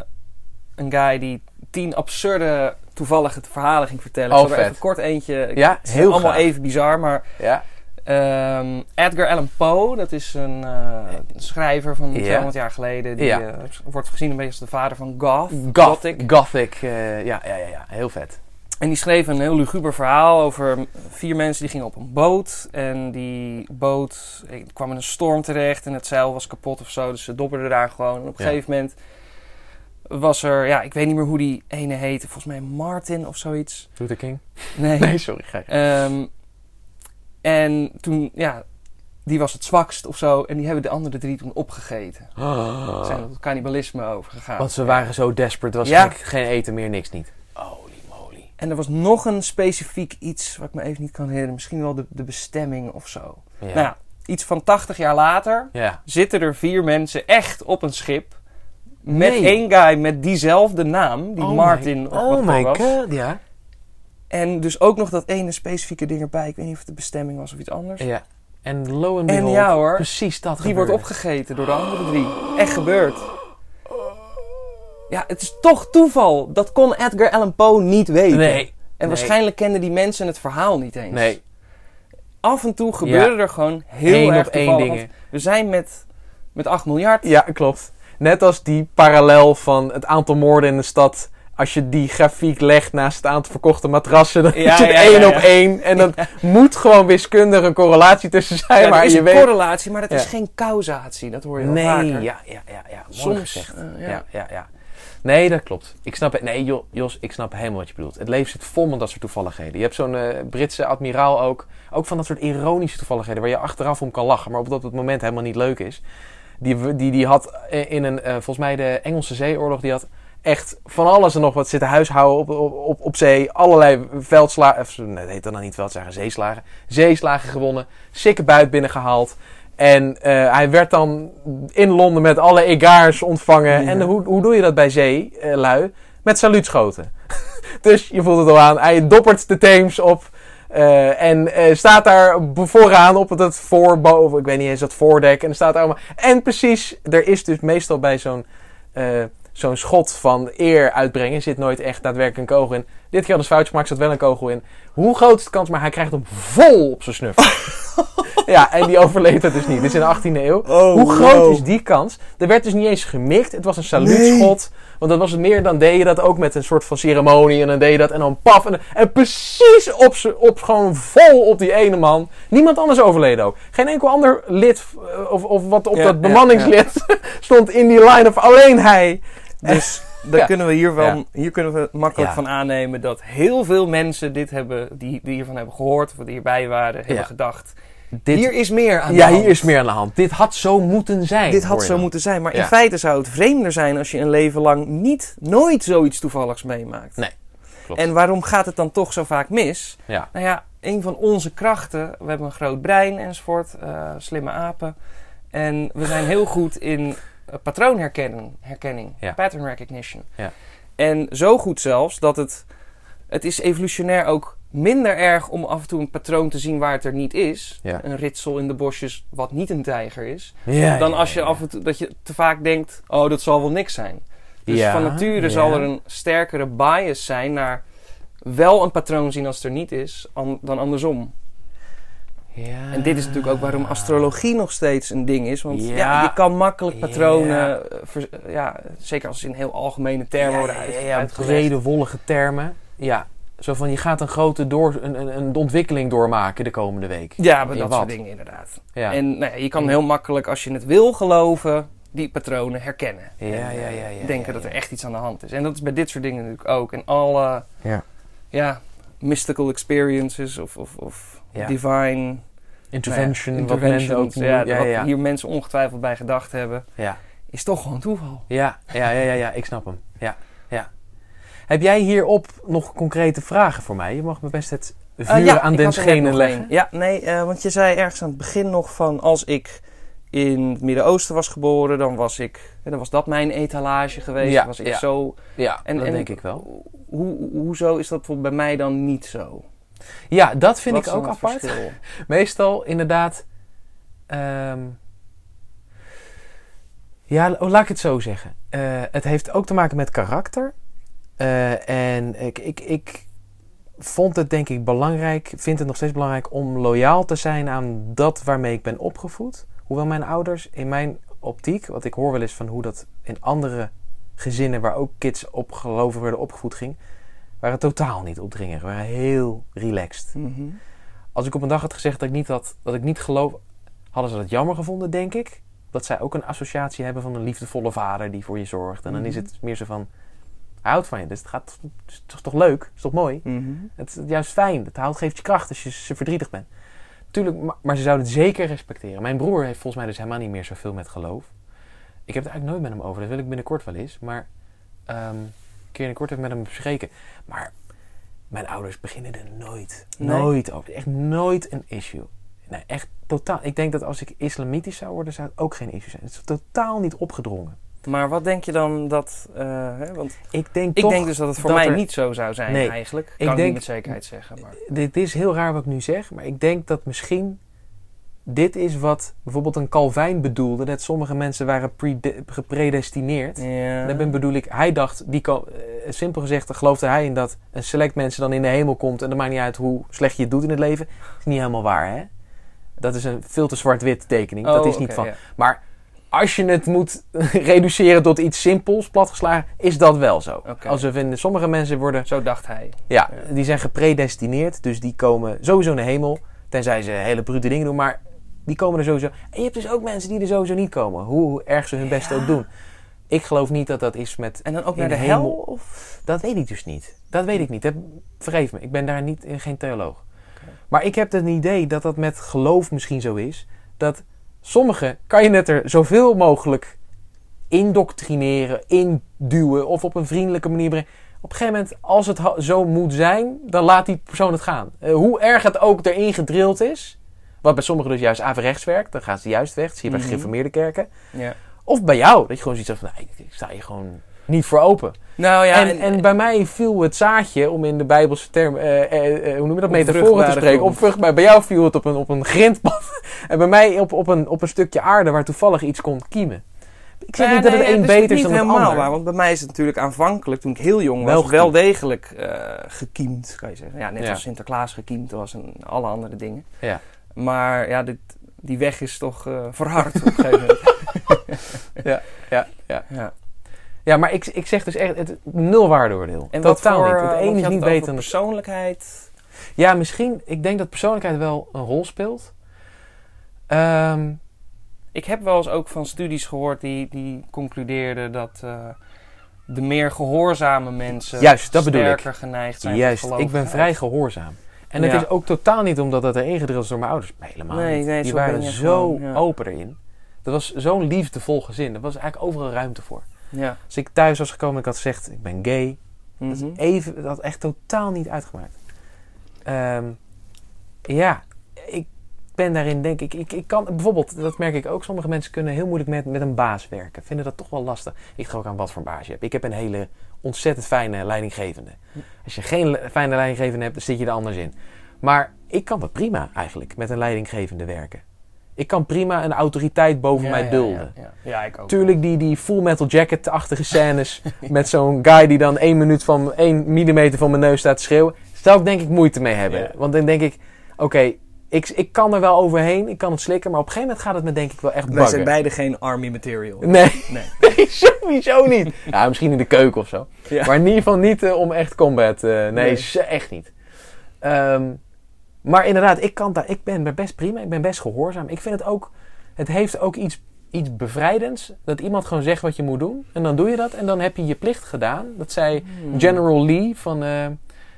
een guy die tien absurde toevallige verhalen ging vertellen. Oh, ik zal er even kort eentje. Ja, het heel allemaal graag. even bizar, maar Ja. Ehm, Edgar Allan Poe, dat is een eh, schrijver van Ja. 200 jaar geleden. Die eh, wordt gezien een beetje als de vader van goth, Goth, gothic. Gothic. eh, ja, ja, ja, ja, heel vet. En die schreef een heel luguber verhaal over vier mensen die gingen op een boot. En die boot kwam in een storm terecht en het zeil was kapot of zo. Dus ze dobberden daar gewoon. En op een Ja. gegeven moment was er, ja, ik weet niet meer hoe die ene heette. Volgens mij Martin of zoiets. Luther King? Nee. Nee, sorry. Je. Ehm, en toen, ja, die was het zwakst of zo. En die hebben de andere drie toen opgegeten. Ze zijn tot cannibalisme overgegaan. Want ze waren zo desperate. Er was Ja. geen eten meer, niks niet. Holy moly. En er was nog een specifiek iets wat ik me even niet kan herinneren. Misschien wel de, de bestemming of zo. Ja. Nou ja, iets van 80 jaar later ja. zitten er vier mensen echt op een schip. Met Nee. één guy met diezelfde naam, die Oh Martin my- of wat Oh my god, ja. En dus ook nog dat ene specifieke ding erbij. Ik weet niet of het de bestemming was of iets anders. ja. En lo and En behold, ja, hoor. precies dat Die wordt gebeurde. opgegeten door de andere drie. Echt gebeurd. Ja, het is toch toeval. Dat kon Edgar Allan Poe niet weten. Nee, En nee. waarschijnlijk kenden die mensen het verhaal niet eens. nee. Af en toe gebeuren er gewoon heel Eén erg op één toevallig. dingen. We zijn met, met 8 miljard. Ja, klopt. Net als die parallel van het aantal moorden in de stad. Als je die grafiek legt naast het aantal verkochte matrassen, dan Ja, is het ja, één ja, op ja. één. En dat moet gewoon wiskundig een correlatie tussen zijn. Ja, maar is je een weet... correlatie, maar dat is Ja. geen causatie. Dat hoor je wel Nee, vaker. ja, ja, ja, ja. Mooi Soms. gezegd. eh, Ja. ja. Ja, ja, Nee, dat klopt. Ik snap het. Nee, Jo- Jos, ik snap helemaal wat je bedoelt. Het leven zit vol met dat soort toevalligheden. Je hebt zo'n eh, Britse admiraal ook. Ook van dat soort ironische toevalligheden waar je achteraf om kan lachen, maar op dat het moment helemaal niet leuk is. Die, die, die had eh, in een, eh, volgens mij de Engelse zeeoorlog, die had echt van alles en nog wat zitten huishouden op, op, op, op zee. Allerlei veldslagen, of nee, dat heet dan nog niet veldslagen, zeeslagen. Zeeslagen gewonnen, sikke buit binnengehaald. En eh, hij werd dan in Londen met alle egaars ontvangen. Ja. En hoe, hoe doe je dat bij zeelui? Met saluutschoten. dus je voelt het al aan. Hij doppert de Theems op. eh, en eh, staat daar vooraan op het voorboven. Ik weet niet eens dat voordek. En er staat allemaal. En precies, er is dus meestal bij zo'n eh, zo'n schot van eer uitbrengen. Zit nooit echt daadwerkelijk een kogel in. Dit keer had een foutje gemaakt, zat wel een kogel in. Hoe groot is de kans? Maar hij krijgt hem vol op zijn snuffel. ja, en die overleeft het dus niet. Dit is in de 18e eeuw. Oh, Hoe groot is die kans? Er werd dus niet eens gemikt. Het was een saluutschot. Want dat was het meer, dan deed je dat ook met een soort van ceremonie. En dan deed je dat en dan paf. En, en precies op, op, gewoon vol op die ene man. Niemand anders overleden ook. Geen enkel ander lid eh, of, of wat op Ja, dat ja, bemanningslid stond in die line-up. Alleen hij. Dus daar Ja. kunnen we hier, wel, Ja. hier kunnen we makkelijk Ja. van aannemen dat heel veel mensen dit hebben, die, die hiervan hebben gehoord of die hierbij waren, hebben gedacht. Dit, hier is meer aan de ja, hand. hier is meer aan de hand. Dit had zo moeten zijn. Dit had zo moeten zijn. Maar in Ja. feite zou het vreemder zijn als je een leven lang niet, nooit zoiets toevalligs meemaakt. Nee, klopt. En waarom gaat het dan toch zo vaak mis? Ja. Nou ja, een van onze krachten, we hebben een groot brein enzovoort, eh, slimme apen. En we zijn heel goed in eh, patroonherkenning, herkenning, Ja. pattern recognition. Ja. En zo goed zelfs dat het, het is evolutionair ook minder erg om af en toe een patroon te zien waar het er niet is. Ja. Een ritsel in de bosjes wat niet een tijger is. Ja, dan als je af en toe dat je te vaak denkt, oh dat zal wel niks zijn. Dus van nature zal er een sterkere bias zijn naar wel een patroon zien als het er niet is, an- dan andersom. Ja. En dit is natuurlijk ook waarom astrologie nog steeds een ding is. Want ja, Ja. je kan makkelijk patronen, Ja. eh, ja, zeker als ze in heel algemene termen worden ja, uit, ja, brede, wollige termen. Ja, zo van je gaat een grote door, een, een, een ontwikkeling doormaken de komende week. Ja, maar dat wat? soort dingen inderdaad. Ja, En nou ja, je kan heel makkelijk, als je het wil geloven, die patronen herkennen. Ja, En, ja, eh, ja, ja, ja, denken ja. dat er echt iets aan de hand is. En dat is bij dit soort dingen natuurlijk ook. En alle Ja. ja, mystical experiences of, of, of Ja. divine intervention, nou ja, wat mensen ook ja, wat hier mensen ongetwijfeld bij gedacht hebben, ja. is toch gewoon toeval. Ja, ja, ja, ja, ja, ik snap hem. Ja. Heb jij hierop nog concrete vragen voor mij? Je mag me best het vuur Eh, ja, aan den schenen leggen. Ja, nee, eh, want je zei ergens aan het begin nog van als ik in het Midden-Oosten was geboren, dan was ik, eh, dan was dat mijn etalage geweest. Ja, was ik ja. zo. Ja, En, dat en denk ik wel. Hoe, hoezo is dat bijvoorbeeld bij mij dan niet zo? Ja, dat vind Wat ik ook apart. verschil? Meestal inderdaad. ehm, ja, laat ik het zo zeggen. Het heeft ook te maken met karakter. Eh, en ik, ik, ik vond het denk ik belangrijk, vind het nog steeds belangrijk om loyaal te zijn aan dat waarmee ik ben opgevoed. Hoewel mijn ouders in mijn optiek, wat ik hoor wel eens van hoe dat in andere gezinnen waar ook kids op geloven worden opgevoed ging, waren totaal niet opdringerig, waren heel relaxed. Mhm. Als ik op een dag had gezegd dat ik niet, had, dat ik niet geloof, hadden ze dat jammer gevonden, denk ik. Dat zij ook een associatie hebben van een liefdevolle vader die voor je zorgt. En dan is Mhm. het meer zo van, hij houdt van je, dus het, gaat, is toch leuk, het is toch mooi? Mhm. Het is juist fijn. Het houdt, geeft je kracht als je ze verdrietig bent. Tuurlijk, maar, maar ze zouden het zeker respecteren. Mijn broer heeft volgens mij dus helemaal niet meer zoveel met geloof. Ik heb het eigenlijk nooit met hem over. Dat wil ik binnenkort wel eens. Maar een keer binnenkort even met hem bespreken. Maar mijn ouders beginnen er nooit, Nee? nooit over. Echt nooit een issue. Nee, echt totaal. Ik denk dat als ik islamitisch zou worden, zou het ook geen issue zijn. Het is totaal niet opgedrongen. Maar wat denk je dan dat... eh, hè, want Ik denk ik toch denk dus dat het voor dat mij er- niet zo zou zijn Nee, eigenlijk. Kan ik ik, niet met zekerheid zeggen. Maar... dit is heel raar wat ik nu zeg, maar ik denk dat misschien dit is wat bijvoorbeeld een Calvijn bedoelde. Dat sommige mensen waren prede- gepredestineerd. Ja. Daarmee bedoel ik, hij dacht, die, eh, simpel gezegd geloofde hij in dat een select mensen dan in de hemel komt. En dan maakt niet uit hoe slecht je het doet in het leven. Dat is niet helemaal waar, hè? Dat is een veel te zwart-wit tekening. dat Oh, is niet van. ja. Maar als je het moet reduceren tot iets simpels, platgeslagen, is dat wel zo. Oké. Als we vinden, sommige mensen worden Zo dacht hij. ja, Ja. die zijn gepredestineerd. Dus die komen sowieso naar de hemel. Tenzij ze hele brute dingen doen. Maar die komen er sowieso. En je hebt dus ook mensen die er sowieso niet komen. Hoe, erg ze hun best Ja. ook doen. Ik geloof niet dat dat is met... En dan ook naar de de hel? hemel. Of? Dat weet ik dus niet. Dat weet ik niet. Dat, vergeef me. Ik ben daar niet, geen theoloog. Maar ik heb het idee dat dat met geloof misschien zo is. Dat sommige kan je net er zoveel mogelijk indoctrineren, induwen of op een vriendelijke manier brengen. Op een gegeven moment, als het zo moet zijn, dan laat die persoon het gaan. Eh, hoe erg het ook erin gedrild is, wat bij sommigen dus juist averechts werkt, dan gaan ze juist weg. Dat zie je bij Mhm. gereformeerde kerken. Ja. Of bij jou, dat je gewoon zoiets hebt van, nee, ik sta hier gewoon niet voor open. Nou ja, en, en, bij mij viel het zaadje, om in de Bijbelse term, eh, eh, eh, hoe noem je dat, metaforen te spreken, op vruchtbaar. Bij jou viel het op een, op een grindpad. en bij mij op, op, een, op een stukje aarde waar toevallig iets kon kiemen. Ik zeg niet dat het een beter is dan het helemaal ander. waar, want bij mij is het natuurlijk aanvankelijk, toen ik heel jong was, Wel wel, degelijk eh, gekiemd, kan je zeggen. Ja, net Ja. als Sinterklaas gekiemd was en alle andere dingen. Ja. Maar ja, dit, die weg is toch verhard op een gegeven moment. Ja, ja. Ja. Ja, maar ik, ik zeg dus echt het, nul waardeoordeel. En Totaal voor, niet. Het want is niet beter dan persoonlijkheid. Ja, misschien. Ik denk dat persoonlijkheid wel een rol speelt. Ehm, Ik heb wel eens ook van studies gehoord die, die concludeerden dat eh, de meer gehoorzame mensen Juist, dat bedoel ik. sterker geneigd zijn juist, ik ben vrij gehoorzaam. En het Ja. is ook totaal niet omdat dat er ingedrild is door mijn ouders. Helemaal Nee, niet. nee, Die waren zo gewoon, ja. open erin. Dat was zo'n liefdevol gezin. Er was eigenlijk overal ruimte voor. Ja. Als ik thuis was gekomen en ik had gezegd, ik ben gay. Dat, is Mhm. even, dat had echt totaal niet uitgemaakt. Ehm, ja, ik ben daarin denk ik, ik, ik kan bijvoorbeeld, dat merk ik ook, sommige mensen kunnen heel moeilijk met, met een baas werken. Vinden dat toch wel lastig. Ik ga ook aan wat voor baas je hebt. Ik heb een hele ontzettend fijne leidinggevende. Als je geen fijne leidinggevende hebt, dan zit je er anders in. Maar ik kan dat prima eigenlijk, met een leidinggevende werken. Ik kan prima een autoriteit boven Ja, mij dulden. Ja, ja. Ja, ik ook. Tuurlijk, die, die full metal jacket-achtige scènes. met zo'n guy die dan één minuut van één millimeter van mijn neus staat te schreeuwen. Zou ik denk ik moeite mee hebben. Want dan denk ik, oké, ik, ik kan er wel overheen. Ik kan het slikken. Maar op een gegeven moment gaat het me denk ik wel echt Wij buggen. zijn beide geen army material. Nee, Nee. nee, sowieso niet. Ja, misschien in de keuken of zo. Ja. Maar in ieder geval niet eh, om echt combat. eh, nee, echt niet. Ehm, maar inderdaad, ik, kan daar, ik ben best prima. Ik ben best gehoorzaam. Ik vind het ook... Het heeft ook iets, iets bevrijdends. Dat iemand gewoon zegt wat je moet doen. En dan doe je dat. En dan heb je je plicht gedaan. Dat zei Hmm. General Lee van... eh,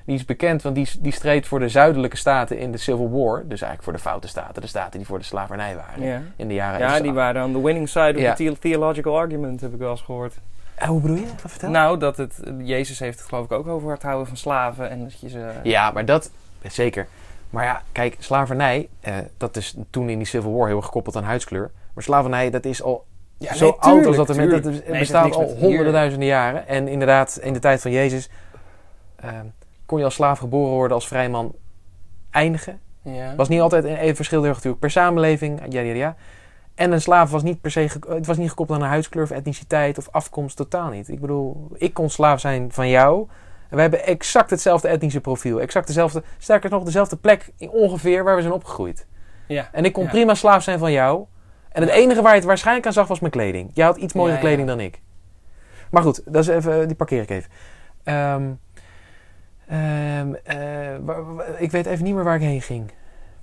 die is bekend, want die, die streed voor de zuidelijke staten in de Civil War. Dus eigenlijk voor de foute staten. De staten die voor de slavernij waren. In de jaren... Ja, die waren aan de winning side of the the- theological argument, heb ik wel eens gehoord. Eh, hoe bedoel je? Wat vertel? Nou, dat het, Jezus heeft het geloof ik ook over het houden van slaven en dat je ze... Ja, maar dat... Zeker. Maar ja, kijk, slavernij... eh, dat is toen in die Civil War heel erg gekoppeld aan huidskleur. Maar slavernij, dat is al Ja, zo nee, oud als dat er met, dat Nee, bestaat al honderden duizenden jaren. En inderdaad, in de tijd van Jezus ehm, kon je als slaaf geboren worden als vrijman eindigen. Ja. Was niet altijd een even verschil natuurlijk per samenleving. Ja, ja, ja. En een slaaf was niet per se het was niet gekoppeld aan een huidskleur of etniciteit of afkomst, totaal niet. Ik bedoel, ik kon slaaf zijn van jou En wij hebben exact hetzelfde etnische profiel. Exact dezelfde, sterker nog, dezelfde plek in ongeveer waar we zijn opgegroeid. Ja. En ik kon Ja. prima slaaf zijn van jou. En het enige waar je het waarschijnlijk aan zag was mijn kleding. Jij had iets mooiere Ja, ja. kleding dan ik. Maar goed, dat is even, die parkeer ik even. Ehm, ehm, eh, ik weet even niet meer waar ik heen ging.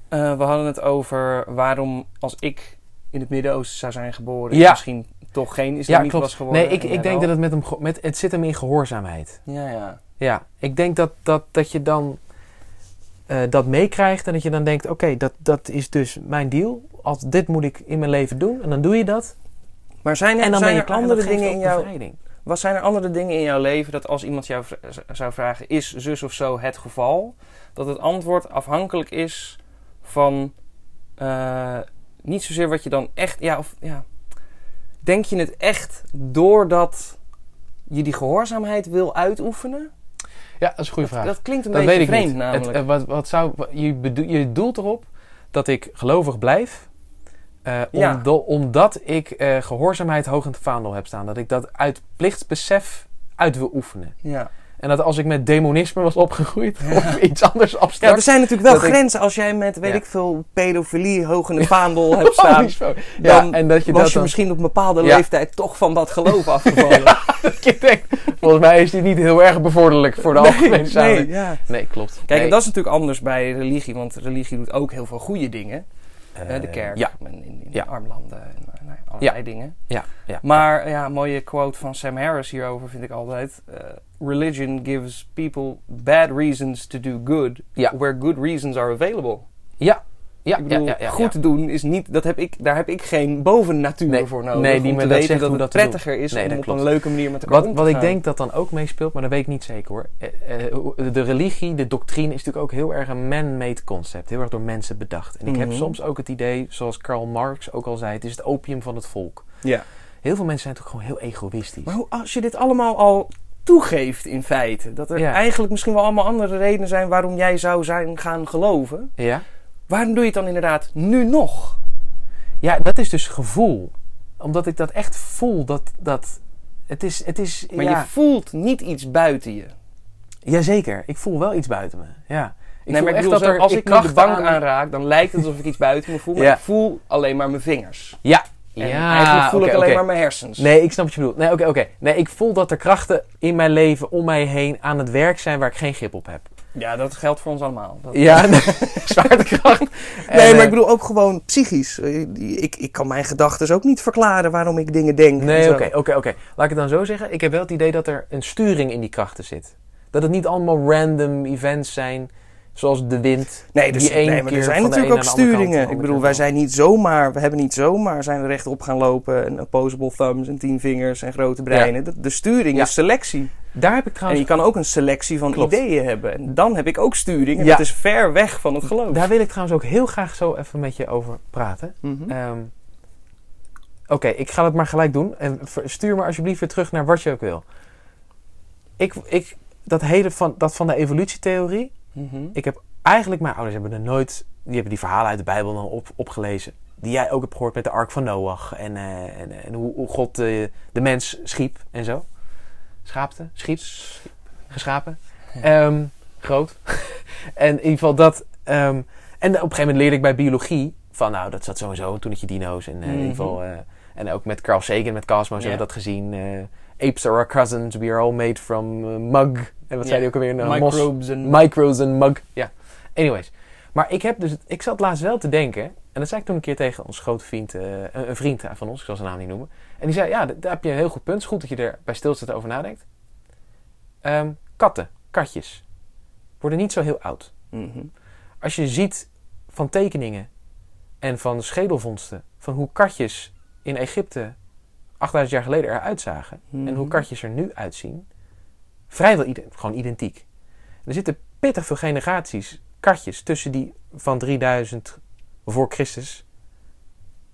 Eh, we hadden het over waarom als ik in het Midden-Oosten zou zijn geboren... Ja. misschien toch geen Ja, islamiet klopt. was geworden. Nee, ik, en ik denk dat het met hem... Met, het zit hem in gehoorzaamheid. Ja, ja. Ja, ik denk dat, dat, dat je dan eh, dat meekrijgt en dat je dan denkt: oké, dat, dat is dus mijn deal. Als dit moet ik in mijn leven doen en dan doe je dat. Maar zijn er, En dan zijn ben je er andere dingen in jouw... Wat zijn er andere dingen in jouw leven dat als iemand jou zou vragen: is zus of zo het geval? Dat het antwoord afhankelijk is van eh, niet zozeer wat je dan echt. Ja, of ja. Denk je het echt doordat je die gehoorzaamheid wil uitoefenen? Ja, dat is een goede vraag. Dat klinkt een dat beetje vreemd niet. namelijk. Het, wat, wat zou, wat- je, bedoel, je doelt erop dat ik gelovig blijf. eh, Ja. omdat ik eh, gehoorzaamheid hoog in het vaandel heb staan. Dat ik dat uit plichtsbesef uit wil oefenen. ja. En dat als ik met demonisme was opgegroeid of iets anders ja, abstract. er zijn natuurlijk wel ik- grenzen. Als jij met, weet Ja. ik veel, pedofilie hoog in het vaandel hebt staan... Ja, dan en dat je was dat je dan, misschien op een bepaalde Ja. leeftijd toch van dat geloof afgevallen. dat je denkt, volgens mij is dit niet heel erg bevorderlijk voor de algemene samenleving. nee, ja. Nee, klopt. Kijk, Nee. dat is natuurlijk anders bij religie, want religie doet ook heel veel goede dingen. Hè, de Eh, kerk, Ja, in, in, in Ja. armlanden, ja, dingen. ja, ja. Maar ja, een mooie quote van Sam Harris hierover vind ik altijd. eh, Religion gives people bad reasons to do good, where good reasons are available. Ja, ja, ik bedoel, ja, ja, ja, goed doen is niet, dat heb ik, daar heb ik geen bovennatuur Nee, voor nodig. nee, die dat dat het dat prettiger is Nee, om op klopt. een leuke manier met elkaar Wat, om te wat ik denk dat dan ook meespeelt, maar dat weet ik niet zeker hoor. Eh, eh, De religie, de doctrine is natuurlijk ook heel erg een man-made concept. Heel erg door mensen bedacht. En ik heb Mhm. soms ook het idee, zoals Karl Marx ook al zei, het is het opium van het volk. Ja. Heel veel mensen zijn toch gewoon heel egoïstisch. Maar hoe, als je dit allemaal al toegeeft in feite, dat er Ja. eigenlijk misschien wel allemaal andere redenen zijn waarom jij zou zijn gaan geloven, Ja? Waarom doe je het dan inderdaad nu nog? Ja, dat is dus gevoel. Omdat ik dat echt voel, dat... dat het is, het is Maar ja, je voelt niet iets buiten je. Jazeker, ik voel wel iets buiten me. Ja. Ik nee, maar ik echt dat er als ik nu de bank aan- aanraak, dan lijkt het alsof ik iets buiten me voel, maar Ja. ik voel alleen maar mijn vingers. Ja. En ja, eigenlijk voel ik alleen maar mijn hersens. Nee, ik snap wat je bedoelt. Nee, oké, oké. Nee, ik voel dat er krachten in mijn leven, om mij heen, aan het werk zijn waar ik geen grip op heb. Ja, dat geldt voor ons allemaal. Dat- Ja, zwaartekracht. Nee, En, maar ik bedoel ook gewoon psychisch. Eh, Ik, ik kan mijn gedachten ook niet verklaren waarom ik dingen denk. en Nee, oké, oké, oké. Laat ik het dan zo zeggen. Ik heb wel het idee dat er een sturing in die krachten zit. Dat het niet allemaal random events zijn, zoals de wind. Nee, dus, die één nee maar er zijn natuurlijk ook sturingen. Ik bedoel, wij zijn niet zomaar, we hebben niet zomaar zijn we rechtop gaan lopen en opposable thumbs en tien vingers en grote breinen. De, de sturing Ja. is selectie. Daar heb ik En trouwens... je kan ook een selectie van Klopt. ideeën hebben. En dan heb ik ook sturing en Ja. dat is ver weg van het geloof. Daar wil ik trouwens ook heel graag zo even met je over praten. Mhm. Ehm, Oké, ik ga het maar gelijk doen. En stuur me alsjeblieft weer terug naar wat je ook wil. Ik, ik, dat hele van, dat van de evolutietheorie. Mhm. Ik heb eigenlijk, mijn ouders hebben er nooit... Die hebben die verhalen uit de Bijbel dan op, opgelezen. Die jij ook hebt gehoord met de ark van Noach. En, eh, en, en hoe, hoe God eh, de mens schiep en zo. Schaapte? Schiep? Geschapen? Ehm, groot. en in ieder geval dat... ehm, en op een gegeven moment leerde ik bij biologie... Van nou, dat zat sowieso toen het je dino's. En, eh, in Mhm. ieder geval, eh, en ook met Carl Sagan, met Cosmos Ja. hebben we dat gezien. Apes are our cousins. We are all made from eh, mug. En wat Ja. zei hij ook alweer? Nou, Microbes en... Micros en mug. Ja. Anyways. Maar ik heb dus... Ik zat laatst wel te denken... En dat zei ik toen een keer tegen ons grote vriend... eh, een, een vriend van ons. Ik zal zijn naam niet noemen. En die zei... Ja, daar heb je een heel goed punt. Het is goed dat je er bij stilstaat over nadenkt. Ehm, katten. Katjes. Worden niet zo heel oud. Mhm. Als je ziet van tekeningen... En van schedelvondsten... Van hoe katjes in Egypte... 8000 jaar geleden eruit zagen. En hoe Mhm. katjes er nu uitzien. Vrijwel gewoon identiek. Er zitten pittig veel generaties katjes tussen die van 3000 voor Christus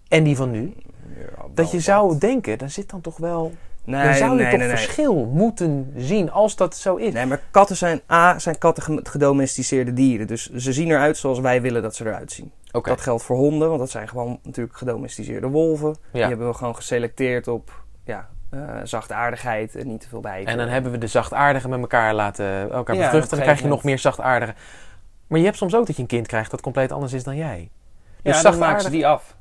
en die van nu. Ja, Dat je wat. zou denken, dan zit dan toch wel. Nee, dan zou je nee, toch nee, verschil moeten zien als dat zo is. Nee, maar katten zijn A, zijn katten gedomesticeerde dieren. Dus ze zien eruit zoals wij willen dat ze eruit zien. Dat geldt voor honden, want dat zijn gewoon natuurlijk gedomesticeerde wolven. Die Ja. hebben we gewoon geselecteerd op ja, eh zachtaardigheid en niet te veel bij. En dan hebben we de zachtaardigen met elkaar laten elkaar Ja, op bevruchten. Dan krijg je nog meer zachtaardigen. Maar je hebt soms ook dat je een kind krijgt dat compleet anders is dan jij. ja, Dus dan maken ze die af.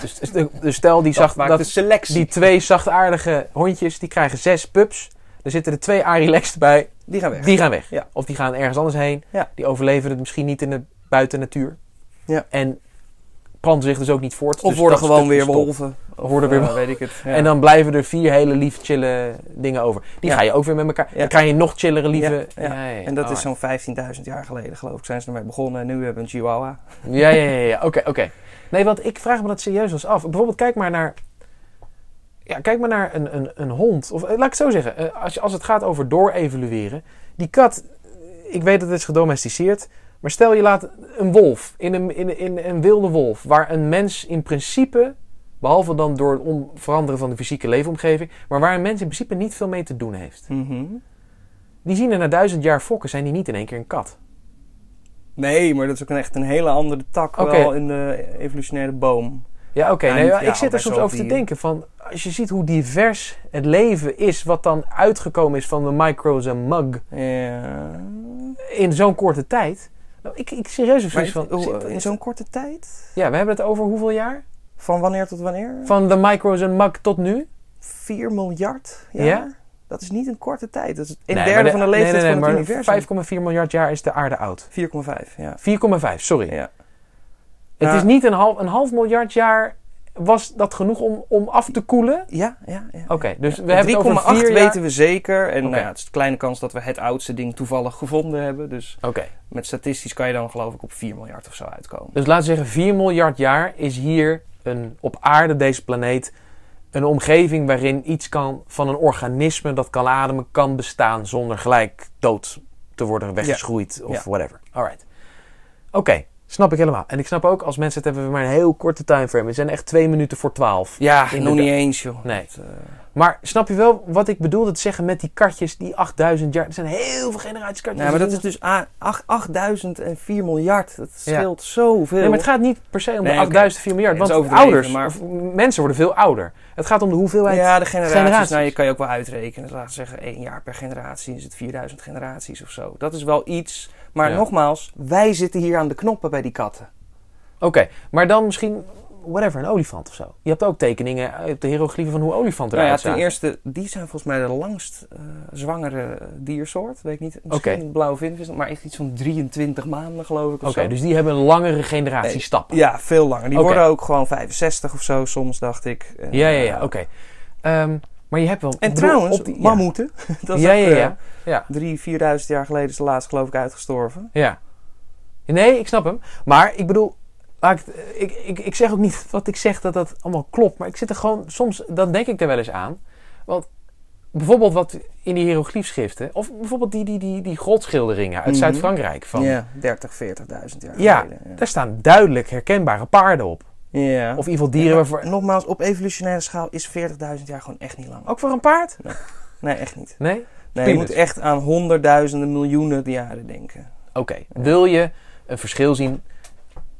Dus, dus, dus stel die, zacht, dat, de selectie. die twee zachtaardige hondjes, die krijgen zes pups. Er zitten er twee Arilex bij. Die gaan weg. Die gaan weg. Ja. Of die gaan ergens anders heen. Ja. Die overleven het misschien niet in de buitennatuur. Ja. En planten zich dus ook niet voort. Of Dus worden gewoon stukje weer wolven. Of worden weer wol- weet ik het. Ja. En dan blijven er vier hele lief chille dingen over. Die Ja. ga je ook weer met elkaar. Ja. Dan krijg je nog chillere lieve. En dat is alright. zo'n 15.000 jaar geleden, geloof ik, zijn ze ermee begonnen. En nu hebben we een chihuahua. Ja, ja, ja. ja. Oké, oké. Nee, want ik vraag me dat serieus eens af. Bijvoorbeeld, kijk maar naar. Ja, kijk maar naar een, een, een hond. Of eh, laat ik het zo zeggen. eh, Als, je, als het gaat over doorevalueren. Die kat, ik weet dat het is gedomesticeerd. Maar stel je laat een wolf, in een, in, in een wilde wolf. Waar een mens in principe. Behalve dan door het om- veranderen van de fysieke leefomgeving. Maar waar een mens in principe niet veel mee te doen heeft. Mhm. Die zien er na duizend jaar fokken, zijn die niet in één keer een kat. Nee, maar dat is ook een echt een hele andere tak wel in de evolutionaire boom. Ja, oké. Nee, ja, ik zit er soms over te denken van... Als je ziet hoe divers het leven is... wat dan uitgekomen is van de micro's en mug... Ja. in zo'n korte tijd... Nou, ik, ik serieus Maar zoiets van... hoe- in zo'n korte tijd? Ja, we hebben het over hoeveel jaar? Van wanneer tot wanneer? Van de micro's en mug tot nu? 4 miljard jaar? Ja? Dat is niet een korte tijd. Dat is een Nee, derde van de leeftijd nee, nee, van het universum. maar 5,4 miljard jaar is de aarde oud. 4,5, ja. 4,5, sorry. ja. Het Ja. is niet een half, een half miljard jaar... Was dat genoeg om, om af te koelen? Ja, ja, ja. Oké, dus Ja. we hebben het over 3,8 vier jaar... weten we zeker. En nou ja, het is een kleine kans dat we het oudste ding toevallig gevonden hebben. Dus met statistisch kan je dan geloof ik op 4 miljard of zo uitkomen. Dus laten we zeggen, 4 miljard jaar is hier een, op aarde, deze planeet, een omgeving waarin iets kan van een organisme dat kan ademen, kan bestaan zonder gelijk dood te worden weggeschroeid of whatever. Alright. Oké, snap ik helemaal. En ik snap ook, als mensen het hebben, maar een heel korte timeframe. We zijn echt twee minuten voor twaalf. Ja, nog niet eens joh. Nee. Dat, eh, Maar snap je wel wat ik bedoelde te zeggen met die katjes, die 8000 jaar... Er zijn heel veel generaties katjes. nou, maar dat is dus a- ach- 8000 en 4 miljard. Dat Ja. scheelt zoveel. Nee, maar het gaat niet per se om Nee, de oké. 8000, 4 miljard. Nee, want ouders, maar- of mensen worden veel ouder. Het gaat om de hoeveelheid ja, de generaties, generaties. Nou, je kan je ook wel uitrekenen. Laten we zeggen, één jaar per generatie is het 4000 generaties of zo. Dat is wel iets. Maar Ja. nogmaals, wij zitten hier aan de knoppen bij die katten. Oké, maar dan misschien, whatever, een olifant of zo. Je hebt ook tekeningen uit de hieroglyphen van hoe olifanten Nou ja, eruit ten eerste, die zijn volgens mij de langst eh, zwangere diersoort. Weet ik niet. Misschien een blauwe vinvis, maar echt iets van 23 maanden geloof ik. Oké, dus die hebben een langere generatie Nee, stappen. Ja, veel langer. Die worden ook gewoon 65 of zo soms, dacht ik. Ja, ja, ja, eh, oké. Ehm, maar je hebt wel... En trouwens, op die- ja. mammoeten. dat is Ja, ook, ja, eh, ja. Ja, Drie, 4000 jaar geleden is de laatste geloof ik uitgestorven. ja. Nee, ik snap hem. Maar ik bedoel, laat ik, ik, ik, ik zeg ook niet wat ik zeg dat dat allemaal klopt. Maar ik zit er gewoon, soms, dan denk ik er wel eens aan. Want bijvoorbeeld wat in die hieroglyfschriften, of bijvoorbeeld die, die, die, die grotschilderingen uit Mhm. Zuid-Frankrijk. Van, Ja, 30, 40.000 jaar Ja, geleden. Daar staan duidelijk herkenbare paarden op. Ja. Of in ieder geval dieren Ja, waarvoor... Nogmaals, op evolutionaire schaal is 40.000 jaar gewoon echt niet lang. Ook voor een paard? Nee, echt niet. Nee? Nee, je moet echt aan honderdduizenden, miljoenen jaren denken. Oké. Wil je een verschil zien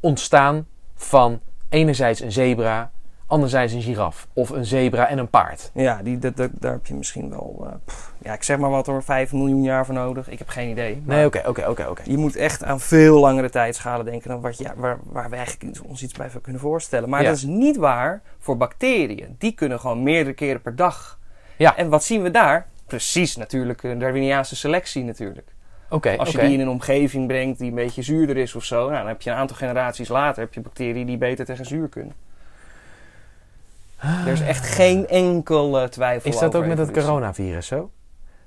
ontstaan van enerzijds een zebra, anderzijds een giraf? Of een zebra en een paard? Ja, die, dat, dat- daar heb je misschien wel, eh, pff, ja, ik zeg maar wat hoor, 5 miljoen jaar voor nodig. Ik heb geen idee. Nee, oké, oké, oké, oké. Je moet echt aan veel langere tijdschalen denken dan wat je, ja, waar, waar we eigenlijk ons iets bij kunnen voorstellen. Maar Ja. dat is niet waar voor bacteriën. Die kunnen gewoon meerdere keren per dag. Ja. En wat zien we daar? Precies natuurlijk een Darwiniaanse selectie natuurlijk. Oké, Als je die in een omgeving brengt die een beetje zuurder is of zo, nou, dan heb je een aantal generaties later heb je bacteriën die beter tegen zuur kunnen. Er is echt geen enkel eh, twijfel Is dat over ook met het coronavirus zo?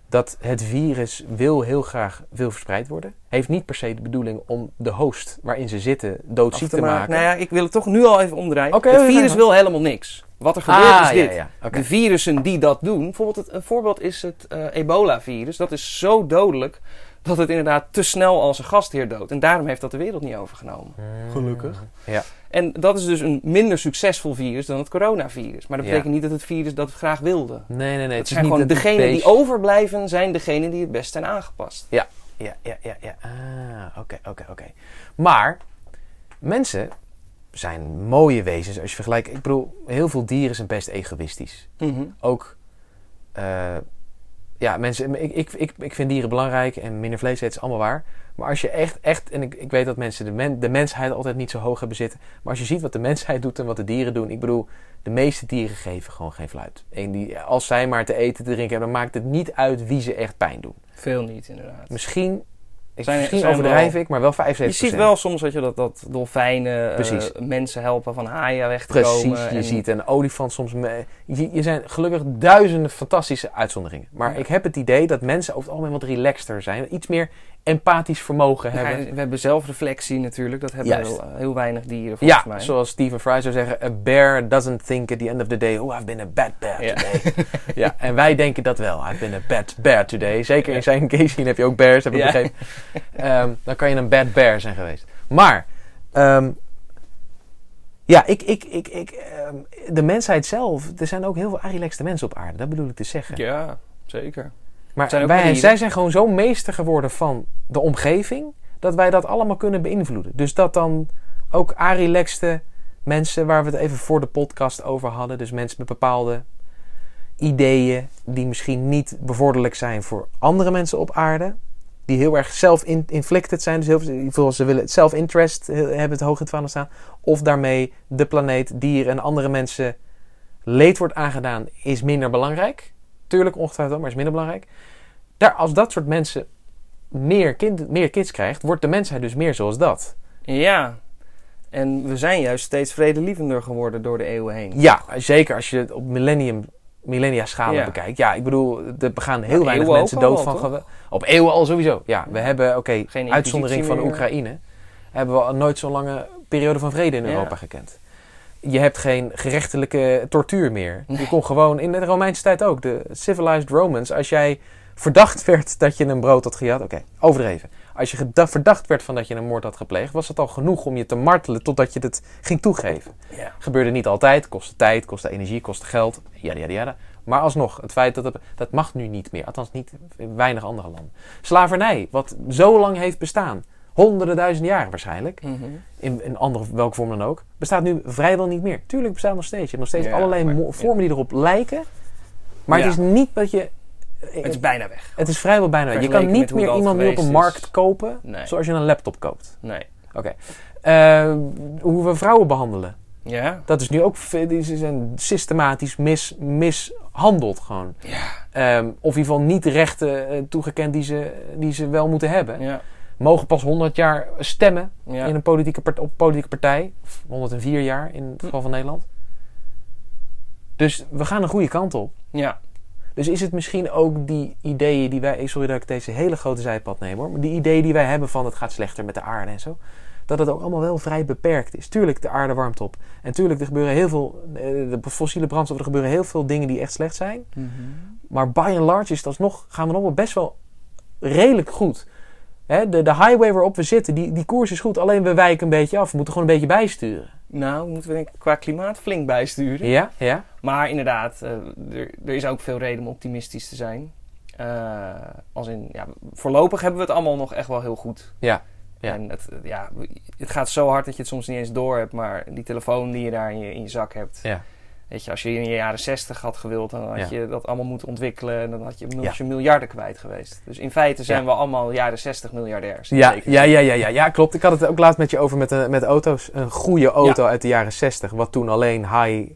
Dat het virus wil heel graag wil verspreid worden. Heeft niet per se de bedoeling om de host waarin ze zitten doodziek te, maken. Nou ja, ik wil het toch nu al even omdraaien. Oké, het virus wil helemaal niks. Wat er gebeurt ah, is dit. ja, ja. Oké. De virussen die dat doen, bijvoorbeeld het, een voorbeeld is het eh, ebola-virus. Dat is zo dodelijk dat het inderdaad te snel als een gastheer doodt. En daarom heeft dat de wereld niet overgenomen. Gelukkig. Ja. En dat is dus een minder succesvol virus dan het coronavirus. Maar dat Ja. betekent niet dat het virus dat graag wilde. Nee, nee, nee. Het Het is zijn niet gewoon het degenen die overblijven, zijn degenen die het best zijn aangepast. Ja, ja, ja, ja. Ah, oké, oké, oké. Maar mensen zijn mooie wezens. Als je vergelijkt, ik bedoel, heel veel dieren zijn best egoïstisch. Mhm. Ook, eh, ja, mensen, ik, ik, ik, ik vind dieren belangrijk en minder vlees eten is allemaal waar. Maar als je echt, echt en ik, ik weet dat mensen de, men, de mensheid altijd niet zo hoog hebben zitten. Maar als je ziet wat de mensheid doet en wat de dieren doen. Ik bedoel, de meeste dieren geven gewoon geen fluit. En die, als zij maar te eten, te drinken hebben, dan maakt het niet uit wie ze echt pijn doen. Veel niet, inderdaad. Misschien, ik, Zijn- misschien zijn overdrijf wel- ik, maar wel 75%. Je ziet wel soms weet je, dat, dat dolfijnen eh, Precies. mensen helpen van haaien weg te Precies, komen. je en- ziet een olifant soms... Me, je, je zijn gelukkig duizenden fantastische uitzonderingen. Maar Ja. ik heb het idee dat mensen over het algemeen wat relaxter zijn. Iets meer empathisch vermogen Ja, hebben. we hebben zelfreflectie natuurlijk. Dat hebben Juist. heel, heel weinig dieren volgens Ja, mij. zoals Stephen Fry zou zeggen... A bear doesn't think at the end of the day... Oh, I've been a bad bear today. ja, en wij denken dat wel. I've been a bad bear today. Zeker in zijn case heb je ook bears, heb ik begrepen. Ehm, dan kan je een bad bear zijn geweest. Maar... ehm, ja, ik, ik, ik, ik, ehm, de mensheid zelf... Er zijn ook heel veel relaxte mensen op aarde. Dat bedoel ik te zeggen. Ja, zeker. Maar zijn wij, manieren. zij zijn gewoon zo meester geworden van de omgeving... dat wij dat allemaal kunnen beïnvloeden. Dus dat dan ook relaxte mensen... waar we het even voor de podcast over hadden... dus mensen met bepaalde ideeën... die misschien niet bevorderlijk zijn voor andere mensen op aarde... die heel erg self-inflicted zijn... dus heel veel, ze willen het self-interest hebben het hoog in het vaandel staan... of daarmee de planeet, dieren en andere mensen... leed wordt aangedaan, is minder belangrijk... Tuurlijk, ongetwijfeld, maar is minder belangrijk. Daar, als dat soort mensen meer, kind, meer kids krijgt, wordt de mensheid dus meer zoals dat. Ja. En we zijn juist steeds vredelievender geworden door de eeuwen heen. Ja, zeker als je het op millennium, millennia schalen Ja. bekijkt. Ja, ik bedoel, er gaan heel weinig mensen al dood van toch? Op eeuwen al sowieso. Ja, we hebben, oké, uitzondering van. Oekraïne, hebben we nooit zo'n lange periode van vrede in Ja. Europa gekend. Je hebt geen gerechtelijke tortuur meer. Je kon gewoon, in de Romeinse tijd ook, de civilized Romans, als jij verdacht werd dat je een brood had gejat, oké, overdreven. Als je verdacht werd van dat je een moord had gepleegd, was het al genoeg om je te martelen totdat je het ging toegeven. Ja. Gebeurde niet altijd, kostte tijd, kostte energie, kostte geld, jada jada jada. Maar alsnog, het feit dat het, dat mag nu niet meer, althans niet in weinig andere landen. Slavernij, wat zo lang heeft bestaan, honderden duizenden jaren waarschijnlijk, Mhm. in, in andere welke vorm dan ook, bestaat nu vrijwel niet meer. Tuurlijk bestaat nog steeds. Je hebt nog steeds Ja, allerlei maar- vormen die erop lijken, maar Ja. het is niet dat je. Het is bijna weg. het is vrijwel bijna. Je kan niet meer iemand nu op een markt is. kopen Nee. zoals je een laptop koopt. Nee. Eh, hoe we vrouwen behandelen. Ja. Dat is nu ook die zijn systematisch mis, mishandeld gewoon. Ja. Ehm, of in ieder geval niet de rechten eh, toegekend die ze, die ze wel moeten hebben. Ja. Mogen pas 100 jaar stemmen Ja. in een politieke, part- op politieke partij. Of 104 jaar in het geval van Nederland. Dus we gaan een goede kant op. ja. Dus is het misschien ook die ideeën die wij... Sorry dat ik deze hele grote zijpad neem hoor. Maar die ideeën die wij hebben van het gaat slechter met de aarde en zo. Dat het ook allemaal wel vrij beperkt is. Tuurlijk, de aarde warmt op. En tuurlijk, er gebeuren heel veel... eh, De fossiele brandstoffen, er gebeuren heel veel dingen die echt slecht zijn. Mhm. Maar by and large is het alsnog, gaan we nog wel best wel redelijk goed. Hè, de, de highway waarop we zitten, die, die koers is goed. Alleen we wijken een beetje af. We moeten gewoon een beetje bijsturen. Nou, moeten we denk ik qua klimaat flink bijsturen. Ja, ja. Maar inderdaad, eh, er, er is ook veel reden om optimistisch te zijn. Eh, als in, ja, voorlopig hebben we het allemaal nog echt wel heel goed. Ja, ja. En het, ja, het gaat zo hard dat je het soms niet eens door hebt. Maar die telefoon die je daar in je, in je zak hebt. Ja. Weet je, als je in je jaren 60 had gewild, dan had Ja. je dat allemaal moeten ontwikkelen. En dan had je, Ja. je miljarden kwijt geweest. Dus in feite zijn Ja. we allemaal jaren 60 miljardairs. Ja, ja, ja, ja, ja, ja, klopt. Ik had het ook laatst met je over met, eh, met auto's. Een goede auto uit de jaren 60, wat toen alleen high,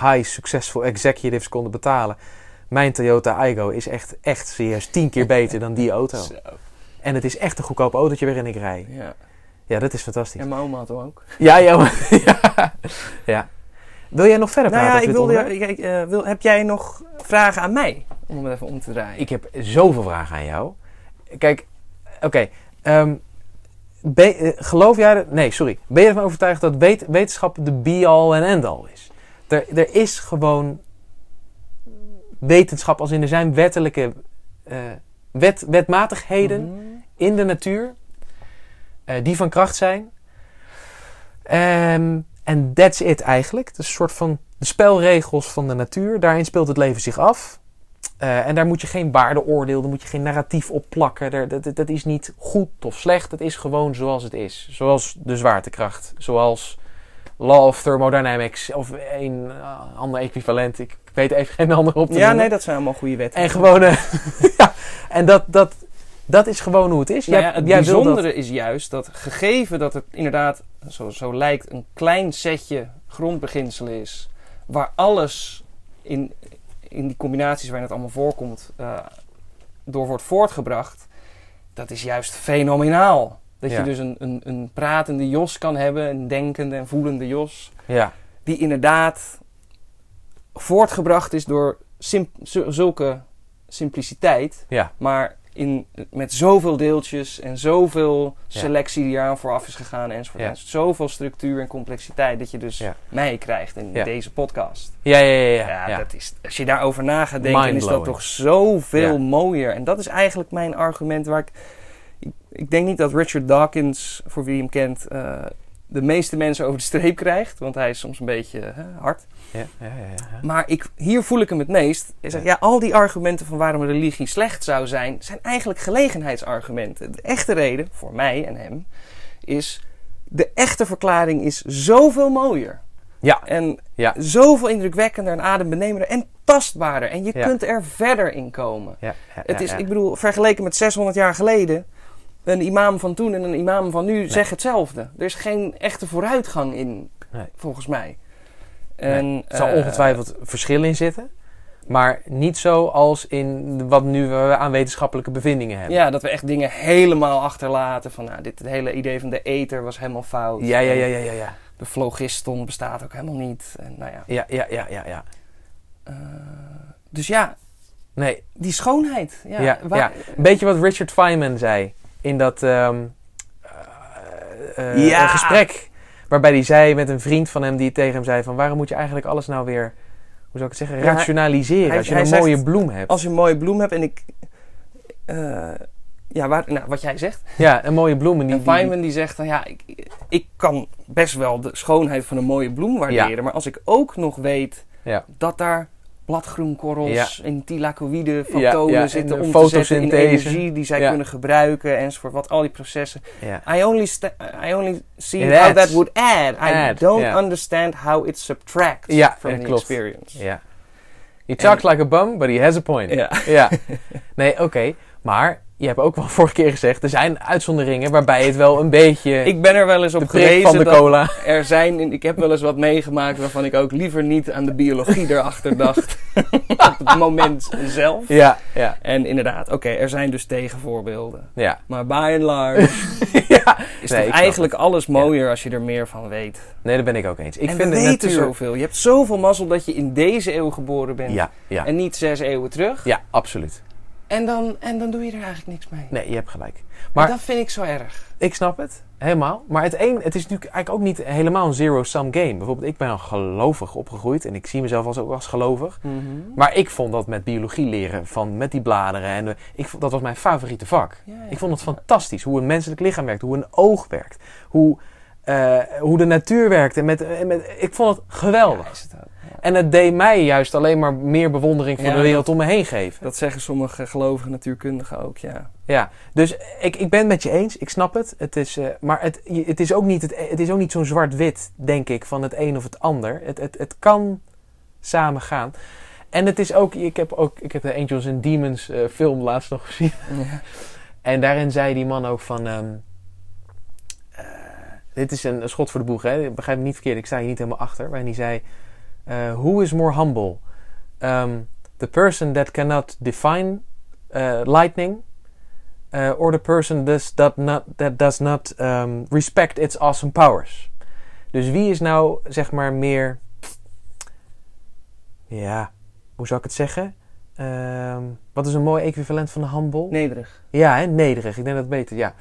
high successful executives konden betalen. Mijn Toyota Aygo is echt, echt serieus tien keer beter dan die auto. Zo, En het is echt een goedkoop autootje waarin ik rij. ja. Ja, dat is fantastisch. En mijn oma had ook. Ja, ja, ja. ja. Wil jij nog verder Nou praten ja, ik wilde, ik, eh, wil, heb jij nog vragen aan mij? Om hem even om te draaien. Ik heb zoveel vragen aan jou. Kijk, oké. ehm, eh, geloof jij... Nee, sorry. Ben je ervan overtuigd dat wet- wetenschap de be-all en end-all is? Er, er is gewoon wetenschap als in er zijn wettelijke eh, wet, wetmatigheden Mhm. in de natuur die van kracht zijn. Ehm, En that's it eigenlijk. Het is een soort van de spelregels van de natuur. Daarin speelt het leven zich af. Eh, en daar moet je geen waardeoordeel, daar moet je geen narratief op plakken. Daar- dat, is niet goed of slecht. Het is gewoon zoals het is. Zoals de zwaartekracht. Zoals law of thermodynamics of een eh, ander equivalent. Ik weet even geen andere op te Ja, noemen. nee, dat zijn allemaal goede wetten. En gewoon, ja, en dat, dat, dat is gewoon hoe het is. Nou ja, het jij wil dat- bijzondere is juist dat gegeven dat het inderdaad, zo, zo lijkt, een klein setje grondbeginselen is, waar alles in, in die combinaties waarin het allemaal voorkomt, eh, door wordt voortgebracht, dat is juist fenomenaal. Dat Ja. je dus een, een, een pratende Jos kan hebben, een denkende en voelende Jos, Ja, die inderdaad voortgebracht is door sim- zulke simpliciteit. ja, Maar in, met zoveel deeltjes en zoveel selectie die eraan vooraf is gegaan enzovoort. Ja. En zoveel structuur en complexiteit dat je dus Ja. mij krijgt in Ja. deze podcast. ja, ja, ja, ja. Dat is, als je daarover na gaat denken, is dat toch zoveel mooier. En dat is eigenlijk mijn argument waar ik... Ik, ik denk niet dat Richard Dawkins, voor wie hem kent, eh, de meeste mensen over de streep krijgt. Want hij is soms een beetje hè, hard. ja, ja, ja, ja. Maar ik, hier voel ik hem het meest. Hij zegt, ja, al die argumenten van waarom religie slecht zou zijn, zijn eigenlijk gelegenheidsargumenten. De echte reden, voor mij en hem, is... De echte verklaring is zoveel mooier. Ja. En Ja. zoveel indrukwekkender en adembenemender en tastbaarder. En je kunt er verder in komen. Het is, ik bedoel, vergeleken met 600 jaar geleden... Een imam van toen en een imam van nu zeggen hetzelfde. Er is geen echte vooruitgang in, Nee. volgens mij. Nee, En, er zal eh, ongetwijfeld verschil in zitten. Maar niet zo als in wat nu we aan wetenschappelijke bevindingen hebben. Ja, dat we echt dingen helemaal achterlaten. Van nou, dit het hele idee van de ether was helemaal fout. ja, ja, ja, ja, ja. ja. De phlogiston bestaat ook helemaal niet. En, nou ja. Ja, ja, ja, ja, ja. eh, dus ja, Nee, die schoonheid. Ja, Ja, waar- ja. Een beetje wat Richard Feynman zei in dat Ja. een gesprek. Waarbij hij zei met een vriend van hem die tegen hem zei van... waarom moet je eigenlijk alles nou weer, hoe zou ik het zeggen, Ja, hij- rationaliseren als je hij een mooie bloem hebt. Als je een mooie bloem hebt en ik... eh, ja, waar, nou, wat jij zegt. Ja, een mooie bloem. En die, En Feynman die zegt dan, ja, ik, ik kan best wel de schoonheid van een mooie bloem waarderen. Maar als ik ook nog weet Ja. dat daar bladgroenkorrels Ja. in thylacoïde Ja, fotonen ja, en zitten de om te zetten in fotosynthese. energie die zij Ja. kunnen gebruiken enzovoort. Wat al die processen. ja. I only, I only see It how adds. that would add. I Add, don't ja. understand how it subtracts Ja, from ja, the klopt. experience. ja. He talks like a bum, but he has a point. Ja. Ja. Nee, oké. Maar je hebt ook wel vorige keer gezegd... er zijn uitzonderingen waarbij het wel een beetje... Ik ben er wel eens op gewezen van de dat cola. er zijn... Ik heb wel eens wat meegemaakt waarvan ik ook liever niet aan de biologie erachter dacht. op het moment zelf. Ja, ja, En inderdaad, oké, er zijn dus tegenvoorbeelden. ja. Maar by and large ja. is Nee, snap eigenlijk alles mooier als je er meer van weet. Nee, daar ben ik ook eens. Ik en vind we weten natuur... zoveel. Je hebt zoveel mazzel dat je in deze eeuw geboren bent. Ja, ja. En niet zes eeuwen terug. Ja, absoluut. En, dan, en dan doe je er eigenlijk niks mee. Nee, je hebt gelijk. Maar dat vind ik zo erg. ik snap het, helemaal. Maar het, een, het is natuurlijk eigenlijk ook niet helemaal een zero-sum game. Bijvoorbeeld, ik ben al gelovig opgegroeid en ik zie mezelf als, ook als gelovig. Maar ik vond dat met biologie leren, van, met die bladeren, en, ik, vond- dat was mijn favoriete vak. Ja, ja. Ik vond het fantastisch, hoe een menselijk lichaam werkt, hoe een oog werkt, hoe, eh, hoe de natuur werkt. En met, en met, ik vond het geweldig. Ja, En het deed mij juist alleen maar meer bewondering voor Ja, de wereld om me heen geven. Dat zeggen sommige gelovige natuurkundigen ook, ja. Ja, dus ik, ik ben het met je eens. Ik snap het. het is, eh, maar het, het is ook niet, het, het is ook niet zo'n zwart-wit, denk ik, van het een of het ander. Het, het, het kan samen gaan. En het is ook, ik heb ook, ik heb de Angels and Demons eh, film laatst nog gezien. ja. En daarin zei die man ook van, ehm, eh, dit is een, een schot voor de boeg, hè? begrijp me niet verkeerd, ik sta hier niet helemaal achter. Waarin hij zei, eh, who is more humble? Um, the person that cannot define uh, lightning uh, or the person does, that not, that does not um, respect its awesome powers. Dus wie is nou, zeg maar, meer... Ja, hoe zou ik het zeggen? Ehm, wat is een mooi equivalent van de humble? Nederig. Ja, hè? nederig. Ik denk dat beter. Ja.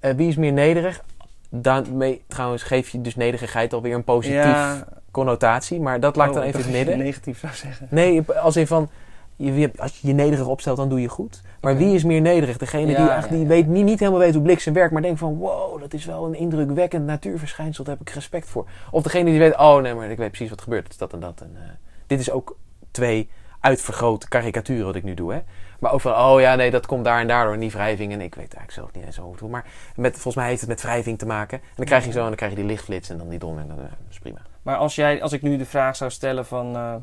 Eh, wie is meer nederig? Daarmee trouwens geef je dus nederigheid alweer een positief Ja. Connotatie. Maar dat laat ik Oh, dan even in het midden. negatief zou zeggen. Nee, als in van... Je, als je je nederig opstelt, dan doe je goed. Maar wie is meer nederig? Degene Ja, die ja, niet, ja. weet, niet, niet helemaal weet hoe bliksem werkt, maar denkt van... Wow, dat is wel een indrukwekkend natuurverschijnsel. Daar heb ik respect voor. Of degene die weet... Oh nee, maar ik weet precies wat gebeurt. Het is dat en dat. En, eh, dit is ook twee uitvergrote karikatuur wat ik nu doe. Hè? Maar ook van, oh ja, nee, dat komt daar en daardoor, niet wrijving. En ik weet eigenlijk zelf niet eens hoe het. Maar met, volgens mij heeft het met wrijving te maken. En dan krijg je zo, en dan krijg je die lichtflits en dan die dom. En dat is prima. Maar als, jij, als ik nu de vraag zou stellen van... Uh,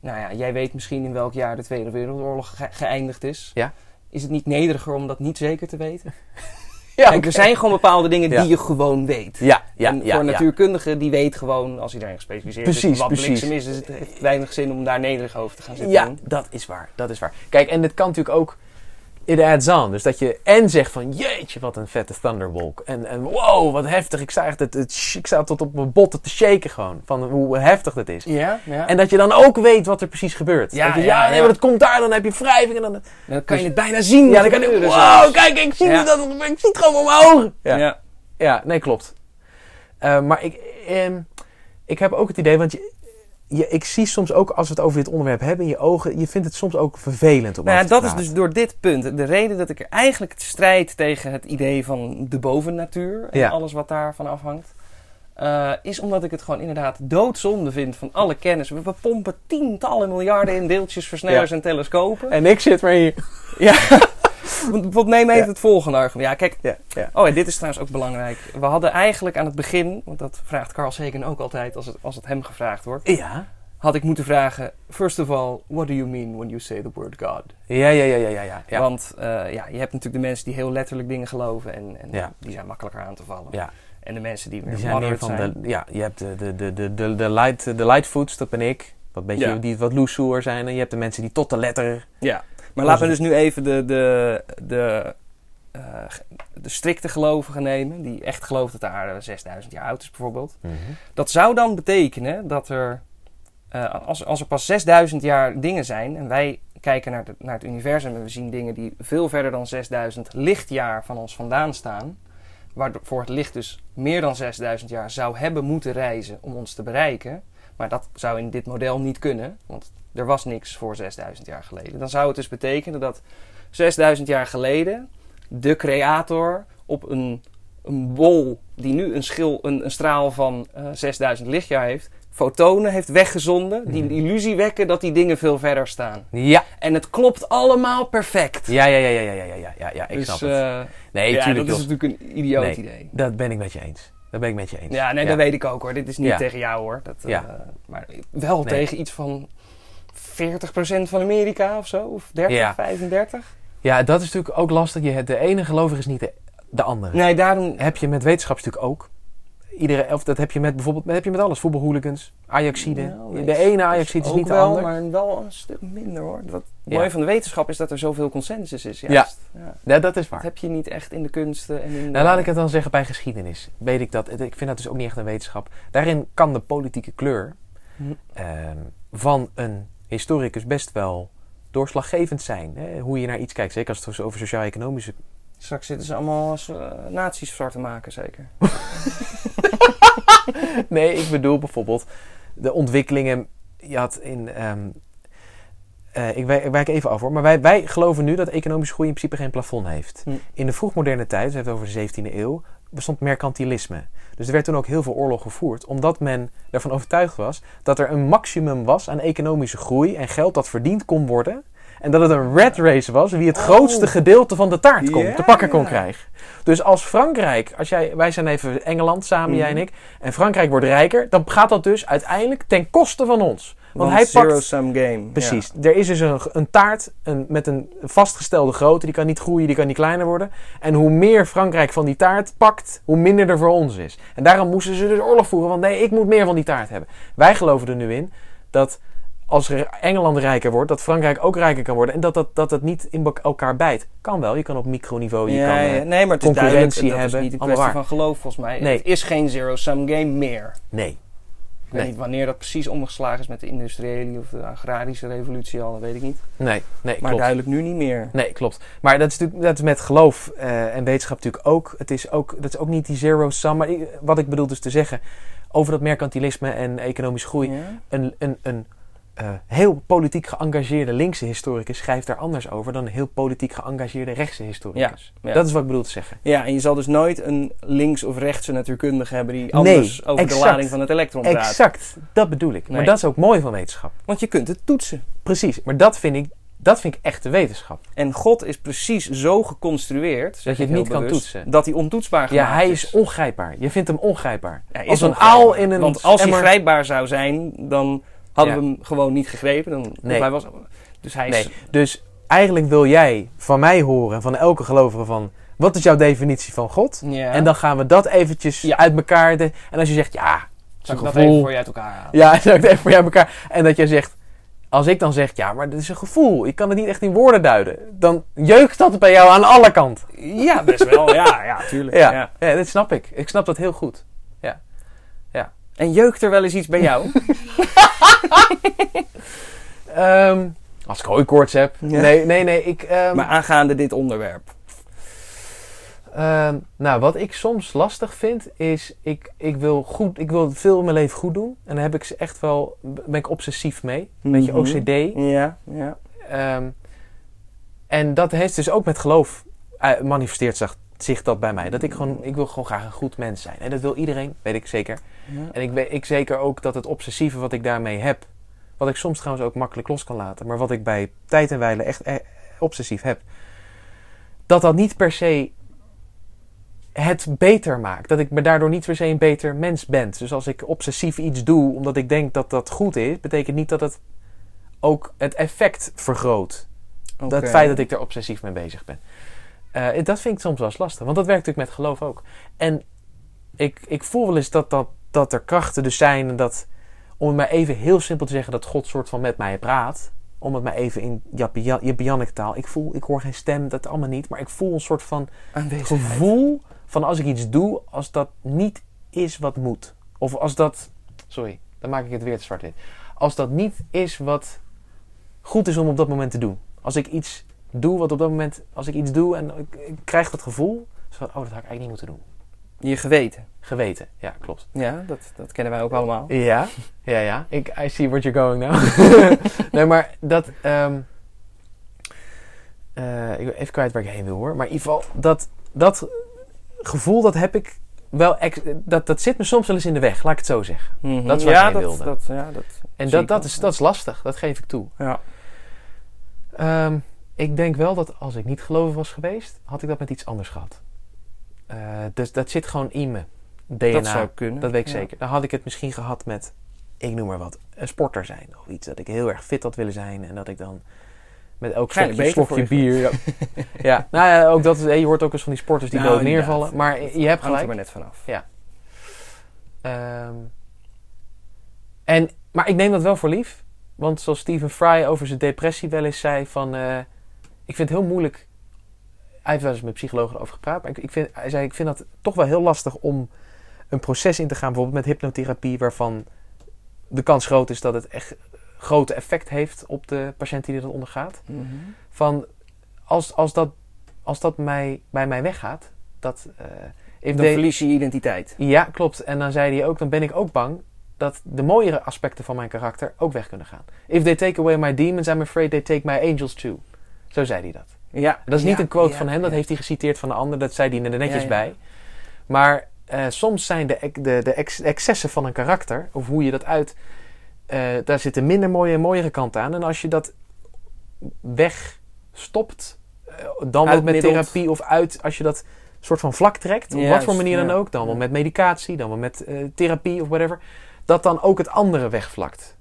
nou ja, jij weet misschien in welk jaar de Tweede Wereldoorlog ge geëindigd is. Ja. Is het niet nederiger om dat niet zeker te weten? Ja, Kijk, er zijn gewoon bepaalde dingen die je gewoon weet. Ja, ja, en voor een natuurkundige, die weet gewoon, als hij daarin gespecialiseerd precies, is, wat precies. bliksem is. Dus het heeft weinig zin om daar nederig over te gaan zitten Ja, doen. dat is waar. Dat is waar. Kijk, en dit kan natuurlijk ook... It adds on. Dus dat je en zegt van... Jeetje, wat een vette thunderwolk. En, en wow, wat heftig. Ik sta, echt, het, het, ik sta tot op mijn botten te shaken gewoon. Van hoe heftig het is. Ja, ja. En dat je dan ook weet wat er precies gebeurt. Ja, Dat je, ja, ja, nee, maar dat komt daar. Dan heb je wrijving. En dan, dan kan je het bijna zien. ja, dan kan je... Wow, kijk, ik zie, dat, ik zie het gewoon met mijn ogen. Ja. Ja. Ja, nee, klopt. Eh, maar ik, ehm, ik heb ook het idee, want je, je, ik zie soms ook als we het over dit onderwerp hebben in je ogen, je vindt het soms ook vervelend om Nou ja, dat is dus door dit punt. De reden dat ik er eigenlijk strijd tegen het idee van de bovennatuur en Ja. alles wat daarvan afhangt. eh, is omdat ik het gewoon inderdaad doodzonde vind van alle kennis. We, pompen tientallen miljarden in deeltjesversnellers en telescopen. En ik zit maar hier. Ja. Want Bijvoorbeeld neem even Ja. het volgende argument. Ja, kijk. Ja, ja. Oh, en dit is trouwens ook belangrijk. We hadden eigenlijk aan het begin, want dat vraagt Carl Sagan ook altijd als het, als het hem gevraagd wordt. Ja. Had ik moeten vragen, first of all, what do you mean when you say the word God? Ja, ja, ja, ja, ja, ja. Want eh, ja, je hebt natuurlijk de mensen die heel letterlijk dingen geloven en, en die zijn makkelijker aan te vallen. Ja. En de mensen die meer Die zijn meer van zijn. de, ja, je hebt de, de, de, de, de, de, light, de lightfoots, dat ben ik. Wat beetje, die wat loesoer zijn. En je hebt de mensen die tot de letter. Ja, maar laten we dus nu even de, de, de, eh, de strikte gelovigen nemen. Die echt geloven dat de aarde 6000 jaar oud is bijvoorbeeld. Dat zou dan betekenen dat er, eh, als, als er pas 6000 jaar dingen zijn en wij kijken naar, de- naar het universum en we zien dingen die veel verder dan 6000 lichtjaar van ons vandaan staan, waarvoor het licht dus meer dan 6000 jaar zou hebben moeten reizen om ons te bereiken, maar dat zou in dit model niet kunnen, want er was niks voor 6000 jaar geleden. Dan zou het dus betekenen dat 6000 jaar geleden de creator op een, een bol die nu een, schil, een, een straal van eh, uh, 6000 lichtjaar heeft, fotonen heeft weggezonden. Die mhm. de illusie wekken dat die dingen veel verder staan. Ja. En het klopt allemaal perfect. Ja, ja, ja, ja, ja, ja, ja, ja, ik dus, snap eh, het. Nee, tuurlijk, dat is natuurlijk een idioot idee. Dat ben ik met je eens. Dat ben ik met je eens. Ja, nee, dat weet ik ook hoor. Dit is niet Ja. tegen jou hoor. Dat, eh, maar wel Nee. tegen iets van 40% van Amerika of zo. Of 30, Ja. 35. Ja, dat is natuurlijk ook lastig. Je, de ene gelovige is niet de, de andere. Nee, daarom... heb je met wetenschap natuurlijk ook. Iedereen, of dat heb je met bijvoorbeeld dat heb je met alles. Voetbalhooligans, Ajaxide. Nou, de ene Ajaxide is ook niet de wel, ander. maar wel een stuk minder hoor. Wat het Ja. mooie van de wetenschap is dat er zoveel consensus is. Juist. Ja. Ja, dat is Dat waar. heb je niet echt in de kunsten en in de- Nou, laat ik het dan zeggen bij geschiedenis. Weet ik dat. Ik vind dat dus ook niet echt een wetenschap. Daarin kan de politieke kleur Hm. ehm, van een historicus best wel doorslaggevend zijn. Hè? Hoe je naar iets kijkt. Zeker als het over sociaal-economische... Straks zitten ze allemaal als uh, nazi's zwart te maken, zeker. nee, ik bedoel bijvoorbeeld de ontwikkelingen. Je had in. ehm, eh, ik, wijk, ik wijk even af hoor. Maar wij, wij geloven nu dat economische groei in principe geen plafond heeft. Hm. In de vroegmoderne tijd, we hebben het over de 17e eeuw, bestond mercantilisme. Dus er werd toen ook heel veel oorlog gevoerd. Omdat men ervan overtuigd was dat er een maximum was aan economische groei en geld dat verdiend kon worden. En dat het een red race was wie het Oh. grootste gedeelte van de taart kon, te pakken kon krijgen. Dus als Frankrijk, als jij, wij zijn even Engeland samen, jij en Mhm. ik, en Frankrijk wordt rijker, dan gaat dat dus uiteindelijk ten koste van ons. Want Want hij pakt zero-sum game. Precies. Er is dus een, een taart een, met een vastgestelde grootte. Die kan niet groeien, die kan niet kleiner worden. En hoe meer Frankrijk van die taart pakt, hoe minder er voor ons is. En daarom moesten ze dus oorlog voeren. Want nee, ik moet meer van die taart hebben. Wij geloven er nu in dat als Engeland rijker wordt, dat Frankrijk ook rijker kan worden. En dat dat, dat, het niet in elkaar bijt. Kan wel. Je kan op microniveau. Je Ja, kan, ja, eh, nee, maar het is concurrentie Dat hebben, is niet een kwestie waar. van geloof volgens mij. Nee. Het is geen zero-sum game meer. Nee. Ik weet Nee. niet wanneer dat precies omgeslagen is met de industriële of de agrarische revolutie al, dat weet ik niet. Nee, nee, Maar klopt. duidelijk nu niet meer. Nee, klopt. Maar dat is natuurlijk dat is met geloof eh, en wetenschap natuurlijk ook. Het is ook. Dat is ook niet die zero sum. Maar wat ik bedoel dus te zeggen over dat mercantilisme en economische groei. Ja. Een, een, een eh, heel politiek geëngageerde linkse historicus schrijft daar anders over dan een heel politiek geëngageerde rechtse historicus. Ja. Dat is wat ik bedoel te zeggen. Ja, en je zal dus nooit een links- of rechtse natuurkundige hebben die anders over exact. de lading van het elektron praat. Exact, dat bedoel ik. Maar dat is ook mooi van wetenschap. Want je kunt het toetsen. Precies, maar dat vind ik, dat vind ik echte wetenschap. En God is precies zo geconstrueerd, zeg je het niet kan toetsen. dat hij ontoetsbaar gemaakt Ja, hij is ongrijpbaar. Je vindt hem ongrijpbaar. Hij is Als een aal in een Want als hij grijpbaar zou zijn, dan hadden Ja. we hem gewoon niet gegrepen. Dan, Nee. hij was, dus hij is... Nee, dus eigenlijk wil jij van mij horen, van elke gelovige van... Wat is jouw definitie van God? Ja. En dan gaan we dat eventjes Ja. uit elkaar... De, en als je zegt, ja, een ik dat even voor je uit elkaar halen? Ja, zou ik het even voor jou elkaar. En dat jij zegt, als ik dan zeg, ja, maar dit is een gevoel. Ik kan het niet echt in woorden duiden. Dan jeukt dat bij jou aan alle kanten. Ja, best wel. Ja, ja, tuurlijk. Ja, Ja. ja. dat snap ik. Ik snap dat heel goed. En jeukt er wel eens iets bij jou? Ehm, als ik hooikoorts heb. Ja. Nee, nee, nee. Ik, ehm, maar aangaande dit onderwerp. ehm, nou, wat ik soms lastig vind, is ik, ik, wil goed, ik wil veel in mijn leven goed doen. En daar heb ik ze echt wel, ben ik obsessief mee. Een beetje Mhm. OCD. Ja, ja. En dat heeft dus ook met geloof eh, manifesteert zich, zich dat bij mij. Dat ik gewoon, ik wil gewoon graag een goed mens zijn. En dat wil iedereen, weet ik zeker. ja. En ik weet ik zeker ook dat het obsessieve wat ik daarmee heb, wat ik soms trouwens ook makkelijk los kan laten, maar wat ik bij tijd en wijle echt eh, obsessief heb, dat dat niet per se het beter maakt. Dat ik me daardoor niet per se een beter mens ben. Dus als ik obsessief iets doe omdat ik denk dat dat goed is, betekent niet dat het ook het effect vergroot. Dat feit dat ik er obsessief mee bezig ben. Eh, dat vind ik soms wel eens lastig. Want dat werkt natuurlijk met geloof ook. En ik, ik voel wel eens dat, dat, dat er krachten dus zijn. En dat, om het maar even heel simpel te zeggen, dat God soort van met mij praat. Om het maar even in Jappianneke taal. Ik voel, ik hoor geen stem, dat allemaal niet. Maar ik voel een soort van gevoel van als ik iets doe, als dat niet is wat moet. Of als dat, sorry, dan maak ik het weer te zwart-wit. Als dat niet is wat goed is om op dat moment te doen. Als ik iets doe wat op dat moment, als ik iets doe en ik, ik krijg dat gevoel, zo van, oh, dat had ik eigenlijk niet moeten doen. Je geweten. Geweten, ja, klopt. Ja, dat, dat kennen wij ook allemaal. Ja, ja, ja. Ik, I see where you're going now. nee, maar dat... ehm, eh, ik ben even kwijt waar ik heen wil hoor. Maar in ieder geval, dat, dat gevoel, dat heb ik wel... ex- dat, dat zit me soms wel eens in de weg, laat ik het zo zeggen. Mhm. Dat is waar ja, dat, wilde. Dat, ja, dat En dat, dat, is, dat is lastig, dat geef ik toe. Ja. Ehm, ik denk wel dat als ik niet gelovig was geweest, had ik dat met iets anders gehad. Eh, dus dat zit gewoon in me. DNA. Dat zou kunnen. Dat weet ik Ja. zeker. Dan had ik het misschien gehad met, ik noem maar wat, een sporter zijn. Of iets dat ik heel erg fit had willen zijn. En dat ik dan met elk slokje, slokje bier... Ja. ja, nou ja, ook dat, je hoort ook eens van die sporters die Nou, dood neervallen. Maar je hebt Hangt er gelijk. maar net vanaf. Ehm, en, maar ik neem dat wel voor lief. Want zoals Stephen Fry over zijn depressie wel eens zei van... eh, ik vind het heel moeilijk... Hij heeft wel eens met psychologen over gepraat. Maar ik, ik vind, hij zei, ik vind dat toch wel heel lastig om een proces in te gaan. Bijvoorbeeld met hypnotherapie. Waarvan de kans groot is dat het echt grote effect heeft op de patiënt die dit ondergaat. Mhm. Van als, als dat, als dat mij, bij mij weggaat... Dat, eh, Dan verlies je je identiteit. ja, klopt. En dan zei hij ook, dan ben ik ook bang dat de mooiere aspecten van mijn karakter ook weg kunnen gaan. If they take away my demons, I'm afraid they take my angels too. Zo zei hij dat. Ja. Dat is niet Ja, een quote ja, van hem, dat heeft hij geciteerd van de ander. Dat zei hij er netjes bij. Maar eh, soms zijn de, de, de ex- excessen van een karakter, of hoe je dat uit, eh, daar zitten minder mooie en mooiere kanten aan. En als je dat wegstopt, eh, dan wel met therapie of uit, als je dat soort van vlak trekt, op wat voor manier dan ook, dan wel met medicatie, dan wel met therapie of whatever, dat dan ook het andere wegvlakt.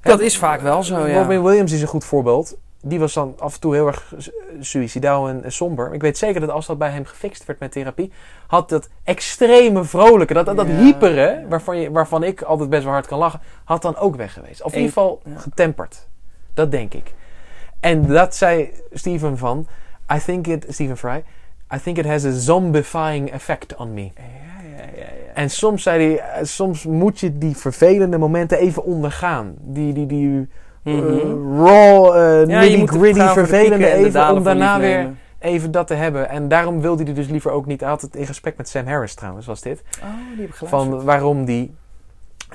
Dat is vaak wel zo, ja. Robin Williams is een goed voorbeeld. Die was dan af en toe heel erg su- suïcidaal en somber. Ik weet zeker dat als dat bij hem gefixt werd met therapie, had dat extreme vrolijke, dat, dat, dat Ja, hyperen, ja. waarvan, je, waarvan ik altijd best wel hard kan lachen, had dan ook weg geweest. Of in ieder geval ja. getemperd. Dat denk ik. En dat zei Steven van, I think it, Stephen Fry, I think it has a zombifying effect on me. En soms zei hij, eh, soms moet je die vervelende momenten even ondergaan. Die, die, die eh, Mhm. raw, eh Ja, je moet nitty gritty, gaan voor de vervelende even, om daarna weer even dat te hebben. En daarom wilde hij dus liever ook niet altijd in gesprek met Sam Harris trouwens, was dit. Oh, die heb ik geluisterd. Van waarom die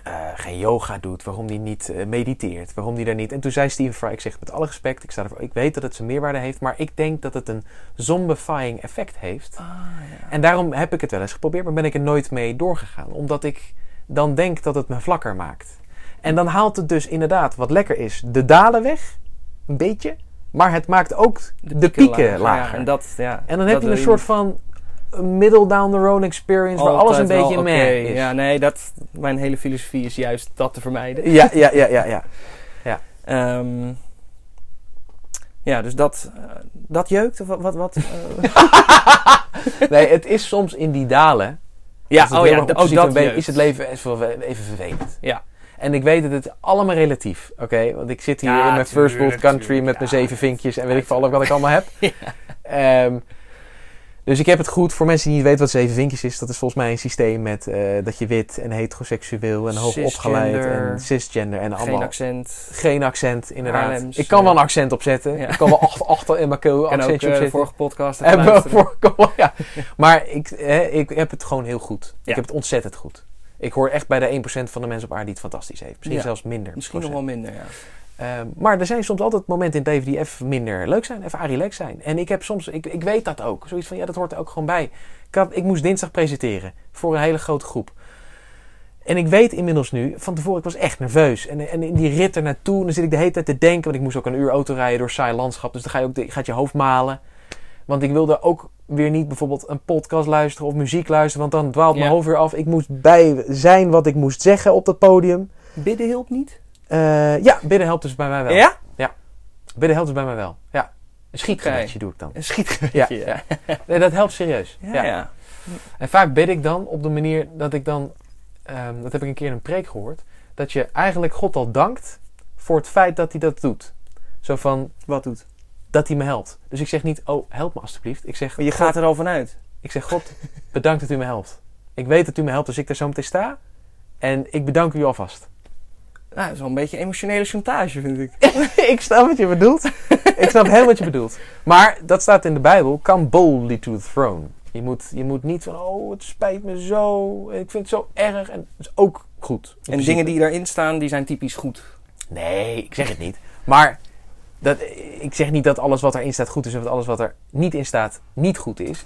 eh, geen yoga doet, waarom die niet mediteert, waarom die daar niet. En toen zei Stephen Fry, ik zeg met alle respect, ik, sta ervoor, ik weet dat het zijn meerwaarde heeft, maar ik denk dat het een zombifying effect heeft. Ah, ja. En daarom heb ik het wel eens geprobeerd, maar ben ik er nooit mee doorgegaan. Omdat ik dan denk dat het me vlakker maakt. En dan haalt het dus inderdaad, wat lekker is, de dalen weg. Een beetje. Maar het maakt ook de, pieken, lager. Ja, en, dat, ja, En dan heb je een soort van middle down the road experience waar alles een beetje oké. is. Ja, nee, dat, mijn hele filosofie is juist dat te vermijden. ja, ja, ja, ja, ja. Ehm, ja, dus dat, eh, dat jeukt? Of wat? wat, wat eh? Nee, het is soms in die dalen. ja, oh ja, zit, oh, dat ben- jeukt. is het leven even, even vervelend. Ja. En ik weet dat het allemaal relatief, oké? Want ik zit hier Ja, in mijn first world country tuurlijk, met mijn zeven vinkjes en weet ik veel wat ik allemaal heb. Ja. Ehm, dus ik heb het goed. Voor mensen die niet weten wat zeven vinkjes is, dat is volgens mij een systeem met eh, dat je wit en heteroseksueel en hoog opgeleid Cisgender. en cisgender en Geen allemaal accent. geen accent, inderdaad. Haarlems, ik kan wel een accent opzetten. Ja. Ik kan wel achter, in mijn keel En ook accentje eh, opzetten. vorige podcast Hebben we voorkomen, ja. Maar ik, ik heb het gewoon heel goed. Ja. Ik heb het ontzettend goed. Ik hoor echt bij de 1% van de mensen op aarde die het fantastisch heeft. Misschien Ja. zelfs minder. Misschien nog wel minder, ja. Ehm, maar er zijn soms altijd momenten in het leven die even minder leuk zijn, even relax zijn. En ik heb soms, ik, ik weet dat ook. Zoiets van, ja, dat hoort er ook gewoon bij. Ik, had, ik moest dinsdag presenteren voor een hele grote groep. En ik weet inmiddels nu, van tevoren, ik was echt nerveus. En, en in die rit er naartoe, dan zit ik de hele tijd te denken. Want ik moest ook een uur auto rijden door saai landschap. Dus dan ga je ook, de- gaat je hoofd malen. Want ik wilde ook weer niet bijvoorbeeld een podcast luisteren of muziek luisteren. Want dan dwaalt mijn Ja. hoofd weer af. Ik moest bij zijn wat ik moest zeggen op dat podium. Bidden hielp niet? Eh, ja, bidden helpt dus bij mij wel. Ja? Bidden helpt dus bij mij wel. Ja. Een schietgebedje doe ik dan. Een schiet. Ja. ja. Nee, dat helpt serieus. Ja, Ja. ja. En vaak bid ik dan op de manier dat ik dan, ehm, dat heb ik een keer in een preek gehoord, dat je eigenlijk God al dankt voor het feit dat hij dat doet. Zo van, Wat doet? Dat hij me helpt. Dus ik zeg niet, oh, help me alstublieft. Ik zeg, Maar je God, gaat er al vanuit. ik zeg, God, bedankt dat u me helpt. Ik weet dat u me helpt als ik daar zo meteen sta. En ik bedank u alvast. Nou, dat is wel een beetje emotionele chantage, vind ik. ik snap wat je bedoelt. ik snap helemaal wat je bedoelt. Maar dat staat in de Bijbel. Come boldly to the throne. Je moet, je moet niet van, oh, het spijt me zo. Ik vind het zo erg. En dat is ook goed. En principe. dingen die daarin staan, die zijn typisch goed. Nee, ik zeg het niet. Maar dat, ik zeg niet dat alles wat erin staat goed is. Of dat alles wat er niet in staat niet goed is.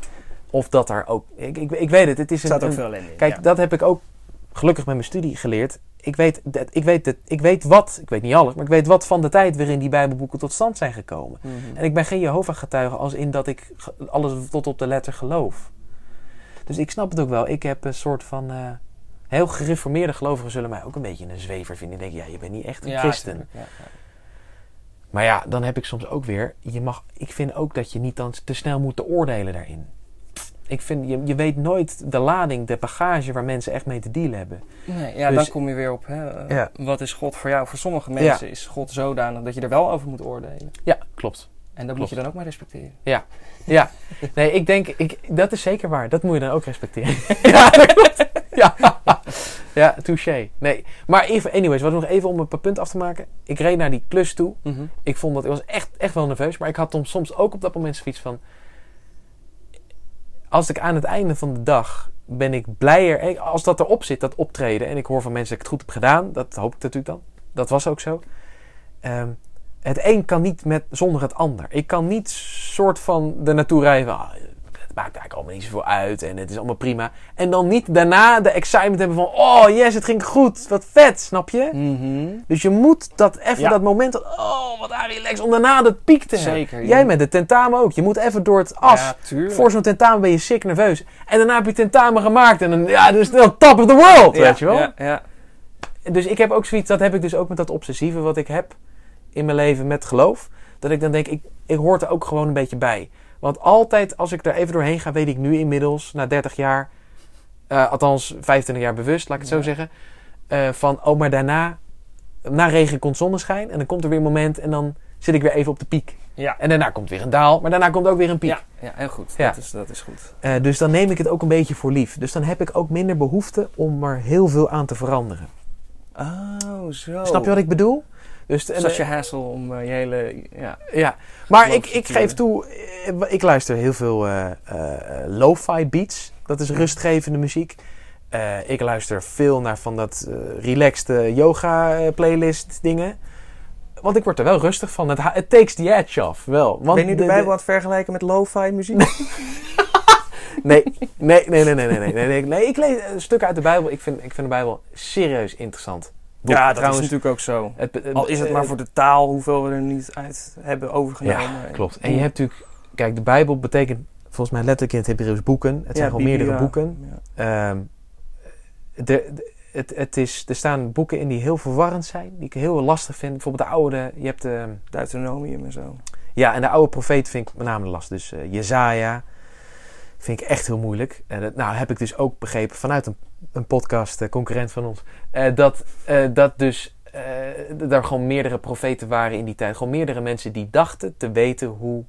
Of dat er ook... Ik, ik, ik weet het. Het is een, staat ook een- veel in. Kijk, ja. dat heb ik ook gelukkig met mijn studie geleerd. Ik weet, dat, ik, weet dat, ik weet wat, ik weet niet alles, maar ik weet wat van de tijd waarin die Bijbelboeken tot stand zijn gekomen. Mhm. En ik ben geen Jehovah-getuige als in dat ik alles tot op de letter geloof. Dus ik snap het ook wel. Ik heb een soort van. eh, heel gereformeerde gelovigen zullen mij ook een beetje een zwever vinden. Die denken, ja, je bent niet echt een Ja, christen. ja. Maar ja, dan heb ik soms ook weer. Je mag, ik vind ook dat je niet dan te snel moet te oordelen daarin. Ik vind, je, je weet nooit de lading, de bagage waar mensen echt mee te dealen hebben. Nee, ja, Dus- dan kom je weer op, hè, eh, Ja. wat is God voor jou? Voor sommige mensen is God zodanig dat je er wel over moet oordelen. Ja, klopt. En dat moet je dan ook maar respecteren. Ja, nee, ik denk, ik, dat is zeker waar. Dat moet je dan ook respecteren. ja, dat klopt. Ja, ja touché. Nee, maar even, anyways, wat nog even om een paar punten af te maken. Ik reed naar die klus toe. Ik vond dat, ik was echt, echt wel nerveus. Maar ik had soms ook op dat moment zoiets van... Als ik aan het einde van de dag ben ik blijer... eh, Als dat erop zit, dat optreden... En ik hoor van mensen dat ik het goed heb gedaan. Dat hoop ik natuurlijk dan. Dat was ook zo. Ehm, het een kan niet met, zonder het ander. Ik kan niet soort van er naartoe rijden van... maakt eigenlijk allemaal niet zoveel uit en het is allemaal prima. En dan niet daarna de excitement hebben van... Oh yes, het ging goed. Wat vet, snap je? Mhm. Dus je moet dat even, Ja. dat moment... Oh, wat aan relax. Om daarna dat piek te hebben. Zeker. Jij met de tentamen ook. Je moet even door het as. Ja. Voor zo'n tentamen ben je sick nerveus. En daarna heb je tentamen gemaakt. En dan, ja, dus dan top of the world, Ja, weet je wel. Dus ik heb ook zoiets, dat heb ik dus ook met dat obsessieve wat ik heb in mijn leven met geloof. Dat ik dan denk, ik, ik hoort er ook gewoon een beetje bij. Want altijd als ik er even doorheen ga, weet ik nu inmiddels, na 30 jaar, eh, althans 25 jaar bewust, laat ik het Ja. zo zeggen, eh, van, oh, maar daarna, na regen komt zonneschijn. En dan komt er weer een moment en dan zit ik weer even op de piek. Ja. En daarna komt weer een daal, maar daarna komt ook weer een piek. Ja, ja, heel goed. Ja. Dat, is, dat is goed. Eh, dus dan neem ik het ook een beetje voor lief. Dus dan heb ik ook minder behoefte om er heel veel aan te veranderen. Oh, zo. Snap je wat ik bedoel? Dus, en, Zoals je hassel om eh, je hele... Ja. Ja, maar ik, ik geef toe, eh, ik luister heel veel eh, lo-fi beats. Dat is rustgevende muziek. Ik luister veel naar van dat relaxed yoga playlist dingen. Want ik word er wel rustig van. Het, takes the edge off, wel. Want ben je nu de Bijbel aan het vergelijken met lo-fi muziek? Nee, nee, nee, nee, nee, nee, nee, nee, nee, nee. Ik lees een stuk uit de Bijbel. Ik vind, ik vind de Bijbel serieus interessant. Boek. ja, dat Trouwens, is natuurlijk ook zo. het- het- Al is het maar eh, voor de taal, hoeveel we er niet uit hebben overgenomen. Ja, klopt. En je hebt natuurlijk... Kijk, de Bijbel betekent volgens mij letterlijk in het Hebreeuws boeken. Het zijn gewoon Biblia. meerdere boeken. Ja. Ehm, de, de- het, het is, er staan boeken in die heel verwarrend zijn. Die ik heel lastig vind. Bijvoorbeeld de oude... Je hebt de, Deuteronomium en zo. ja, en de oude profeet vind ik met name lastig. Dus eh Jezaja vind ik echt heel moeilijk. En dat, nou heb ik dus ook begrepen vanuit een, een podcast, eh, concurrent van ons... eh, dat, eh, dat dus er gewoon meerdere profeten waren in die tijd. Gewoon meerdere mensen die dachten te weten hoe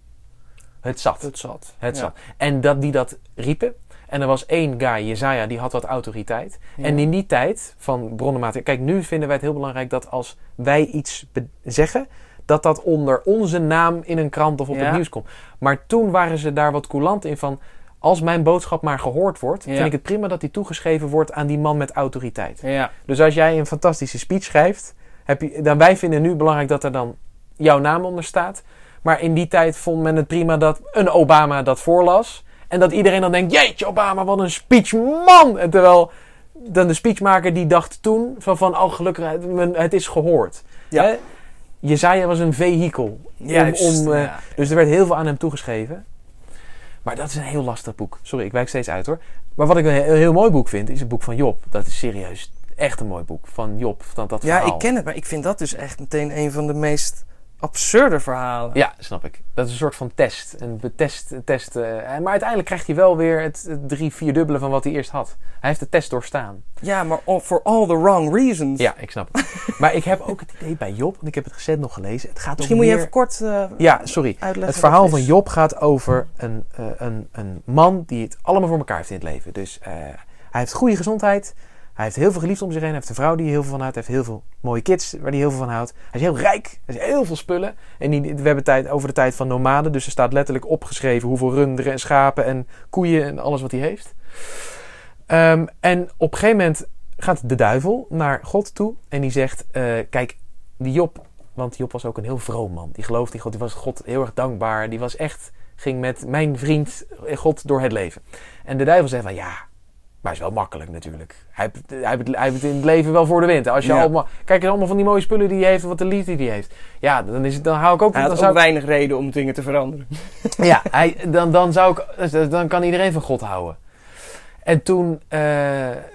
het zat. Het zat. Het Ja. zat. En dat die dat riepen. En er was één guy, Jezaja, die had wat autoriteit. Ja. En in die tijd van bronnenmaat... Kijk, nu vinden wij het heel belangrijk dat als wij iets zeggen... dat dat onder onze naam in een krant of op Ja. het nieuws komt. Maar toen waren ze daar wat coulant in van... als mijn boodschap maar gehoord wordt... Ja. vind ik het prima dat die toegeschreven wordt aan die man met autoriteit. Ja. Dus als jij een fantastische speech schrijft... Heb je, dan wij vinden nu belangrijk dat er dan jouw naam onder staat. Maar in die tijd vond men het prima dat een Obama dat voorlas. En dat iedereen dan denkt, jeetje Obama, wat een speech, man! En terwijl dan de speechmaker die dacht toen van, van oh gelukkig, het, het is gehoord. Ja. Hè? Jezaja was een vehikel. Juist, om, eh, ja. Dus er werd heel veel aan hem toegeschreven. Maar dat is een heel lastig boek. Sorry, ik wijk steeds uit hoor. Maar wat ik een heel, mooi boek vind, is het boek van Job. Dat is serieus echt een mooi boek. Van Job, van dat Ja, verhaal. ik ken het, maar ik vind dat dus echt meteen een van de meest absurde verhalen. Ja, snap ik. Dat is een soort van test. Een betest, een test. eh, maar uiteindelijk krijgt hij wel weer het, het drie, vier dubbele van wat hij eerst had. Hij heeft de test doorstaan. Ja, maar for all the wrong reasons. Ja, ik snap het. maar ik heb ook het idee bij Job, want ik heb het recent nog gelezen. Het gaat Misschien om moet je even kort eh, Ja, sorry. uitleggen. Het verhaal van. Job gaat over een, eh, een, een man die het allemaal voor elkaar heeft in het leven. Dus eh, hij heeft goede gezondheid. Hij heeft heel veel geliefd om zich heen. Hij heeft een vrouw die heel veel van houdt. Hij heeft heel veel mooie kids waar hij heel veel van houdt. Hij is heel rijk. Hij heeft heel veel spullen. En die, we hebben tijd over de tijd van nomaden. Dus er staat letterlijk opgeschreven hoeveel runderen en schapen en koeien en alles wat hij heeft. Ehm, en op een gegeven moment gaat de duivel naar God toe. En die zegt, eh, kijk, die Job want Job was ook een heel vroom man. Die geloofde in God. Die was God heel erg dankbaar. Die was echt, ging met mijn vriend God door het leven. En de duivel zei van ja, maar is wel makkelijk natuurlijk. Hij heeft, hij hij heeft het in het leven wel voor de wind. Als je Ja. allemaal, kijk eens allemaal van die mooie spullen die hij heeft. en Wat de liefde die hij heeft. Ja, dan, is het, dan hou ik ook... Hij dan had zou ook weinig reden om dingen te veranderen. ja, hij, dan, dan, zou ik, dan kan iedereen van God houden. En toen eh,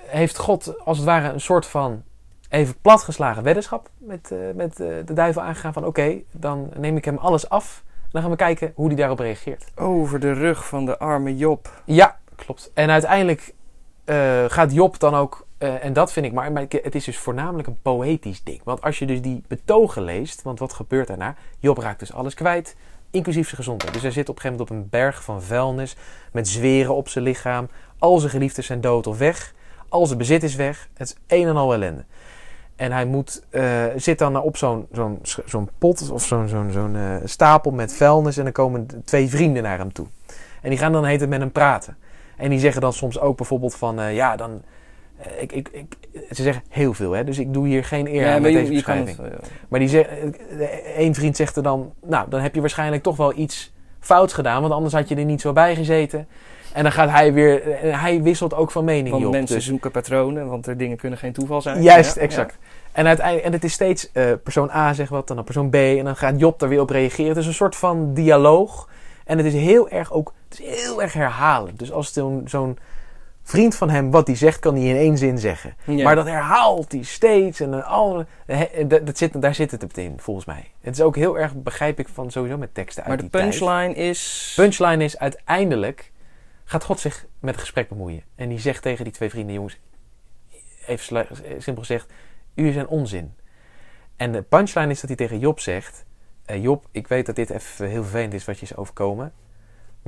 heeft God als het ware een soort van even platgeslagen weddenschap met, eh, met eh, de duivel aangegaan van oké, dan neem ik hem alles af. En dan gaan we kijken hoe hij daarop reageert. Over de rug van de arme Job. Ja, klopt. En uiteindelijk eh, gaat Job dan ook, eh, en dat vind ik maar, maar het is dus voornamelijk een poëtisch ding. Want als je dus die betogen leest, want wat gebeurt daarna? Job raakt dus alles kwijt, inclusief zijn gezondheid. Dus hij zit op een gegeven moment op een berg van vuilnis, met zweren op zijn lichaam. Al zijn geliefden zijn dood of weg. Al zijn bezit is weg. Het is een en al ellende. En hij moet, eh, zit dan op zo'n zo'n zo'n pot of zo'n zo'n zo'n stapel met vuilnis. En dan komen twee vrienden naar hem toe. En die gaan dan heet het met hem praten. En die zeggen dan soms ook bijvoorbeeld van, eh, ja, dan... eh, ik, ik, ik, ze zeggen heel veel, hè, dus ik doe hier geen eer aan met je, deze beschrijving. het, eh, Maar die zegt, één vriend zegt er dan, nou, dan heb je waarschijnlijk toch wel iets fouts gedaan, want anders had je er niet zo bij gezeten. En dan gaat hij weer, hij wisselt ook van mening, want mensen Dus- zoeken patronen, want er dingen kunnen geen toeval zijn. Juist, Ja, exact. En, uiteindelijk, en het is steeds persoon A zegt wat, dan persoon B. En dan gaat Job er weer op reageren. Het is een soort van dialoog. En het is heel erg ook, het is heel erg herhalend. Dus als zo'n zo'n vriend van hem wat hij zegt, kan hij in één zin zeggen. Ja. Maar dat herhaalt hij steeds. En al, dat, dat zit, daar zit het in, volgens mij. Het is ook heel erg, begrijp ik, van sowieso met teksten Maar uit de die tijd. punchline is... Punchline is uiteindelijk gaat God zich met het gesprek bemoeien. En die zegt tegen die twee vrienden, jongens, even simpel gezegd, jullie zijn onzin. En de punchline is dat hij tegen Job zegt, eh, Job, ik weet dat dit even heel vervelend is wat je is overkomen,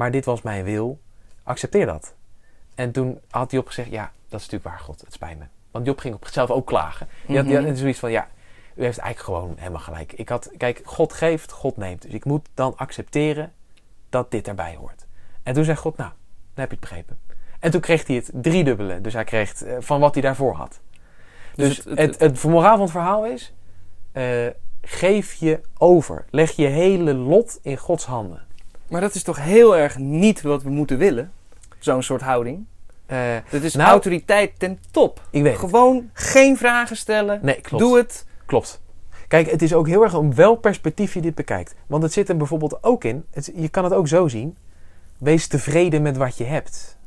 maar dit was mijn wil, accepteer dat. En toen had Job gezegd, ja, dat is natuurlijk waar, God, het spijt me. Want Job ging op zichzelf ook klagen. Die had, die had Mhm. zoiets van, ja, u heeft eigenlijk gewoon helemaal gelijk. Ik had, kijk, God geeft, God neemt. Dus ik moet dan accepteren dat dit erbij hoort. En toen zei God, nou, dan heb je het begrepen. En toen kreeg hij het driedubbele. Dus hij kreeg eh, van wat hij daarvoor had. Dus, Dus het, het- het, moraal van het verhaal is... eh, geef je over. Leg je hele lot in Gods handen. Maar dat is toch heel erg niet wat we moeten willen? Zo'n soort houding. Eh, Dat is Nou- autoriteit ten top. ik weet het. Gewoon geen vragen stellen. Nee, klopt. Doe het. Klopt. Kijk, het is ook heel erg om welk perspectief je dit bekijkt. Want het zit er bijvoorbeeld ook in. Het, je kan het ook zo zien. Wees tevreden met wat je hebt.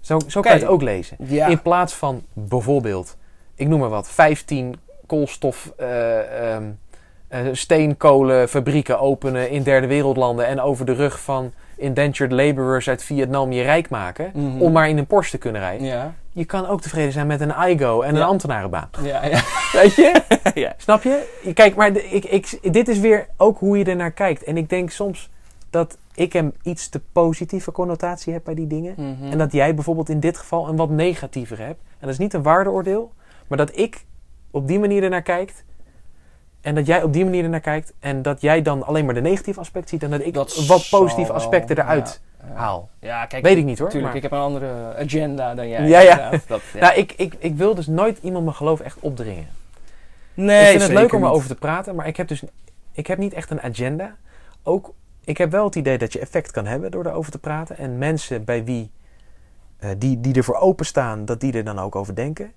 Zo, zo kan je het ook lezen. Ja. In plaats van bijvoorbeeld, ik noem maar wat, 15 koolstof eh, ehm, eh, steenkolenfabrieken openen in derde wereldlanden en over de rug van indentured laborers uit Vietnam je rijk maken. Mhm. Om maar in een Porsche te kunnen rijden. Ja. Je kan ook tevreden zijn met een IGO en een ambtenarenbaan. Ja, ja. Weet je? ja. Snap je? Kijk, maar ik, ik, dit is weer ook hoe je er naar kijkt. En ik denk soms dat ik een iets te positieve connotatie heb bij die dingen. Mhm. En dat jij bijvoorbeeld in dit geval een wat negatiever hebt. En dat is niet een waardeoordeel, maar dat ik op die manier ernaar kijkt. En dat jij op die manier ernaar kijkt. En dat jij dan alleen maar de negatieve aspect ziet. En dat ik Dat wat positieve wel, aspecten eruit ja, ja. haal. Ja, kijk. Weet ik niet hoor. Natuurlijk, maar- ik heb een andere agenda dan jij. Ja, ja. inderdaad. Dat, ja. Nou, ik, ik, ik wil dus nooit iemand mijn geloof echt opdringen. nee, ik vind het leuk om erover te praten, maar ik heb dus ik heb niet echt een agenda. Ook, ik heb wel het idee dat je effect kan hebben door erover te praten. En mensen bij wie eh, die, die ervoor openstaan, dat die er dan ook over denken.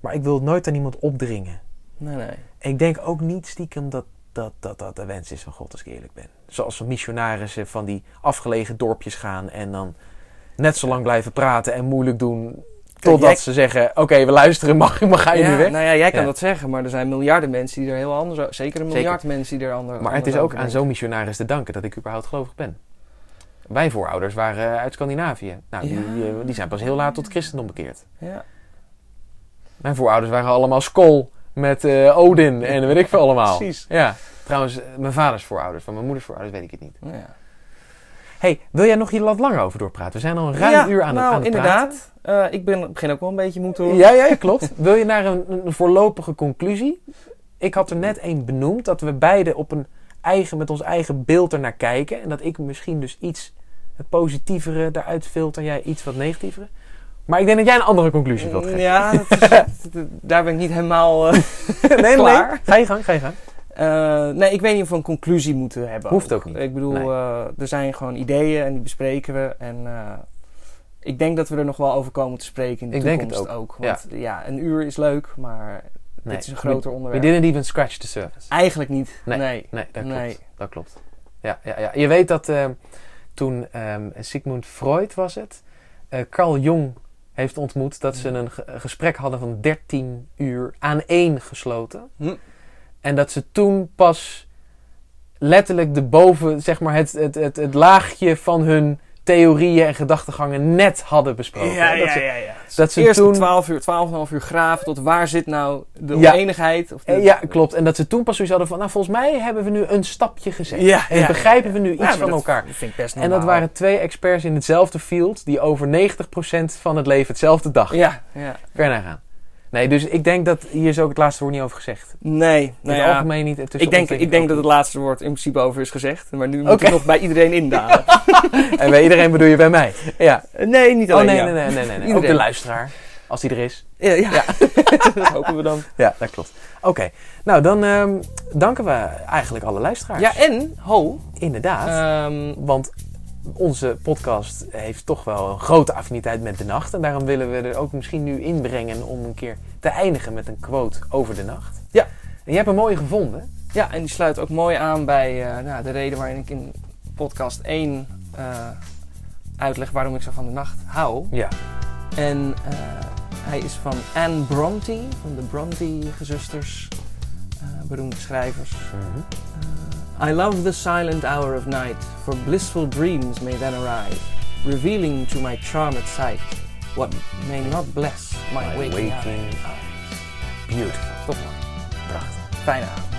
Maar ik wil het nooit aan iemand opdringen. Nee, nee. Ik denk ook niet stiekem dat dat, dat, dat de wens is van God, als ik eerlijk ben. Zoals van missionarissen van die afgelegen dorpjes gaan en dan net zo lang blijven praten en moeilijk doen. Totdat jij- ze zeggen, oké, we luisteren, mag, mag ga je ja, nu weg? Nou ja, jij kan Ja. dat zeggen, maar er zijn miljarden mensen die er heel anders. Zeker een Zeker. miljard mensen die er anders Maar het is ook aan zo'n missionaris te danken dat ik überhaupt gelovig ben. Mijn voorouders waren uit Scandinavië. Nou, die, Ja. die, die zijn pas heel laat tot christendom bekeerd. Ja. Mijn voorouders waren allemaal school met eh, Odin en weet ik veel allemaal. Precies. Ja. Trouwens, mijn vaders voorouders, van mijn moeders voorouders weet ik het niet. Ja. hey, wil jij nog hier wat langer over doorpraten? We zijn al een ruim Ja, uur aan, nou, het, aan het inderdaad. Eh, ik ben, begin ook wel een beetje moe te praten. worden. Ja, ja, klopt. wil je naar een, een voorlopige conclusie? Ik had er net één benoemd, dat we beide op een eigen, met ons eigen beeld ernaar kijken. En dat ik misschien dus iets het positievere eruit filter, jij iets wat negatievere. Maar ik denk dat jij een andere conclusie wilt geven. Ja, dat is- daar ben ik niet helemaal eh, nee, klaar. nee. Ga je gang, ga je gang. Eh, nee, ik weet niet of we een conclusie moeten hebben. Hoeft ook niet. Ik bedoel, Nee. eh, er zijn gewoon ideeën en die bespreken we. En ik denk dat we er nog wel over komen te spreken in de Ik denk het toekomst ook. Want ja. een uur is leuk, maar Nee. dit is een groter We onderwerp. didn't even scratch the surface. Eigenlijk niet. Nee. Nee. Nee, dat klopt. Dat klopt. Ja, ja, ja. Je weet dat eh, toen ehm, Sigmund Freud was het, Carl Jung heeft ontmoet dat ze een ge- gesprek hadden van 13 uur aan één gesloten. Hm. En dat ze toen pas letterlijk de boven, zeg maar, het, het, het, het laagje van hun theorieën en gedachtegangen net hadden besproken. Ja, dat ja, ze, ja, ja. dat ze Eerst toen, 12 uur, 12,5 uur graven tot waar zit nou de Ja. oneenigheid? Of de, ja, klopt. En dat ze toen pas zoiets hadden van, nou, volgens mij hebben we nu een stapje gezet. Ja, en begrijpen ja, we nu ja. iets van dat elkaar. vind ik best En dat waren twee experts in hetzelfde field die over 90% van het leven hetzelfde dag. Ja, ja. Ver naar gaan. Nee, dus ik denk dat hier is ook het laatste woord niet over gezegd. Nee, In nou het ja, algemeen niet. ik denk, ik denk dat het laatste woord in principe over is gezegd. Maar nu moet ik nog bij iedereen indalen. En bij iedereen bedoel je bij mij. Ja. Nee, niet Oh alleen nee, jou. nee, nee, nee, nee, nee. Ook de luisteraar. Als die er is. Ja, ja. dat hopen we dan. Ja, dat klopt. Oké. Nou, dan ehm, danken we eigenlijk alle luisteraars. Ja, en, ho, Inderdaad. ehm, Want onze podcast heeft toch wel een grote affiniteit met de nacht. En daarom willen we er ook misschien nu inbrengen om een keer te eindigen met een quote over de nacht. Ja. En je hebt een mooie gevonden. ja, en die sluit ook mooi aan bij eh, nou, de reden waarin ik in podcast 1 eh, uitleg waarom ik zo van de nacht hou. Ja. En eh, hij is van Anne Bronte, van de Bronte-gezusters, beroemde schrijvers. I love the silent hour of night, for blissful dreams may then arise, revealing to my charmed sight what may not bless my, My waking, waking eyes. Beautiful. Oh, Prachtig. Fijne avond.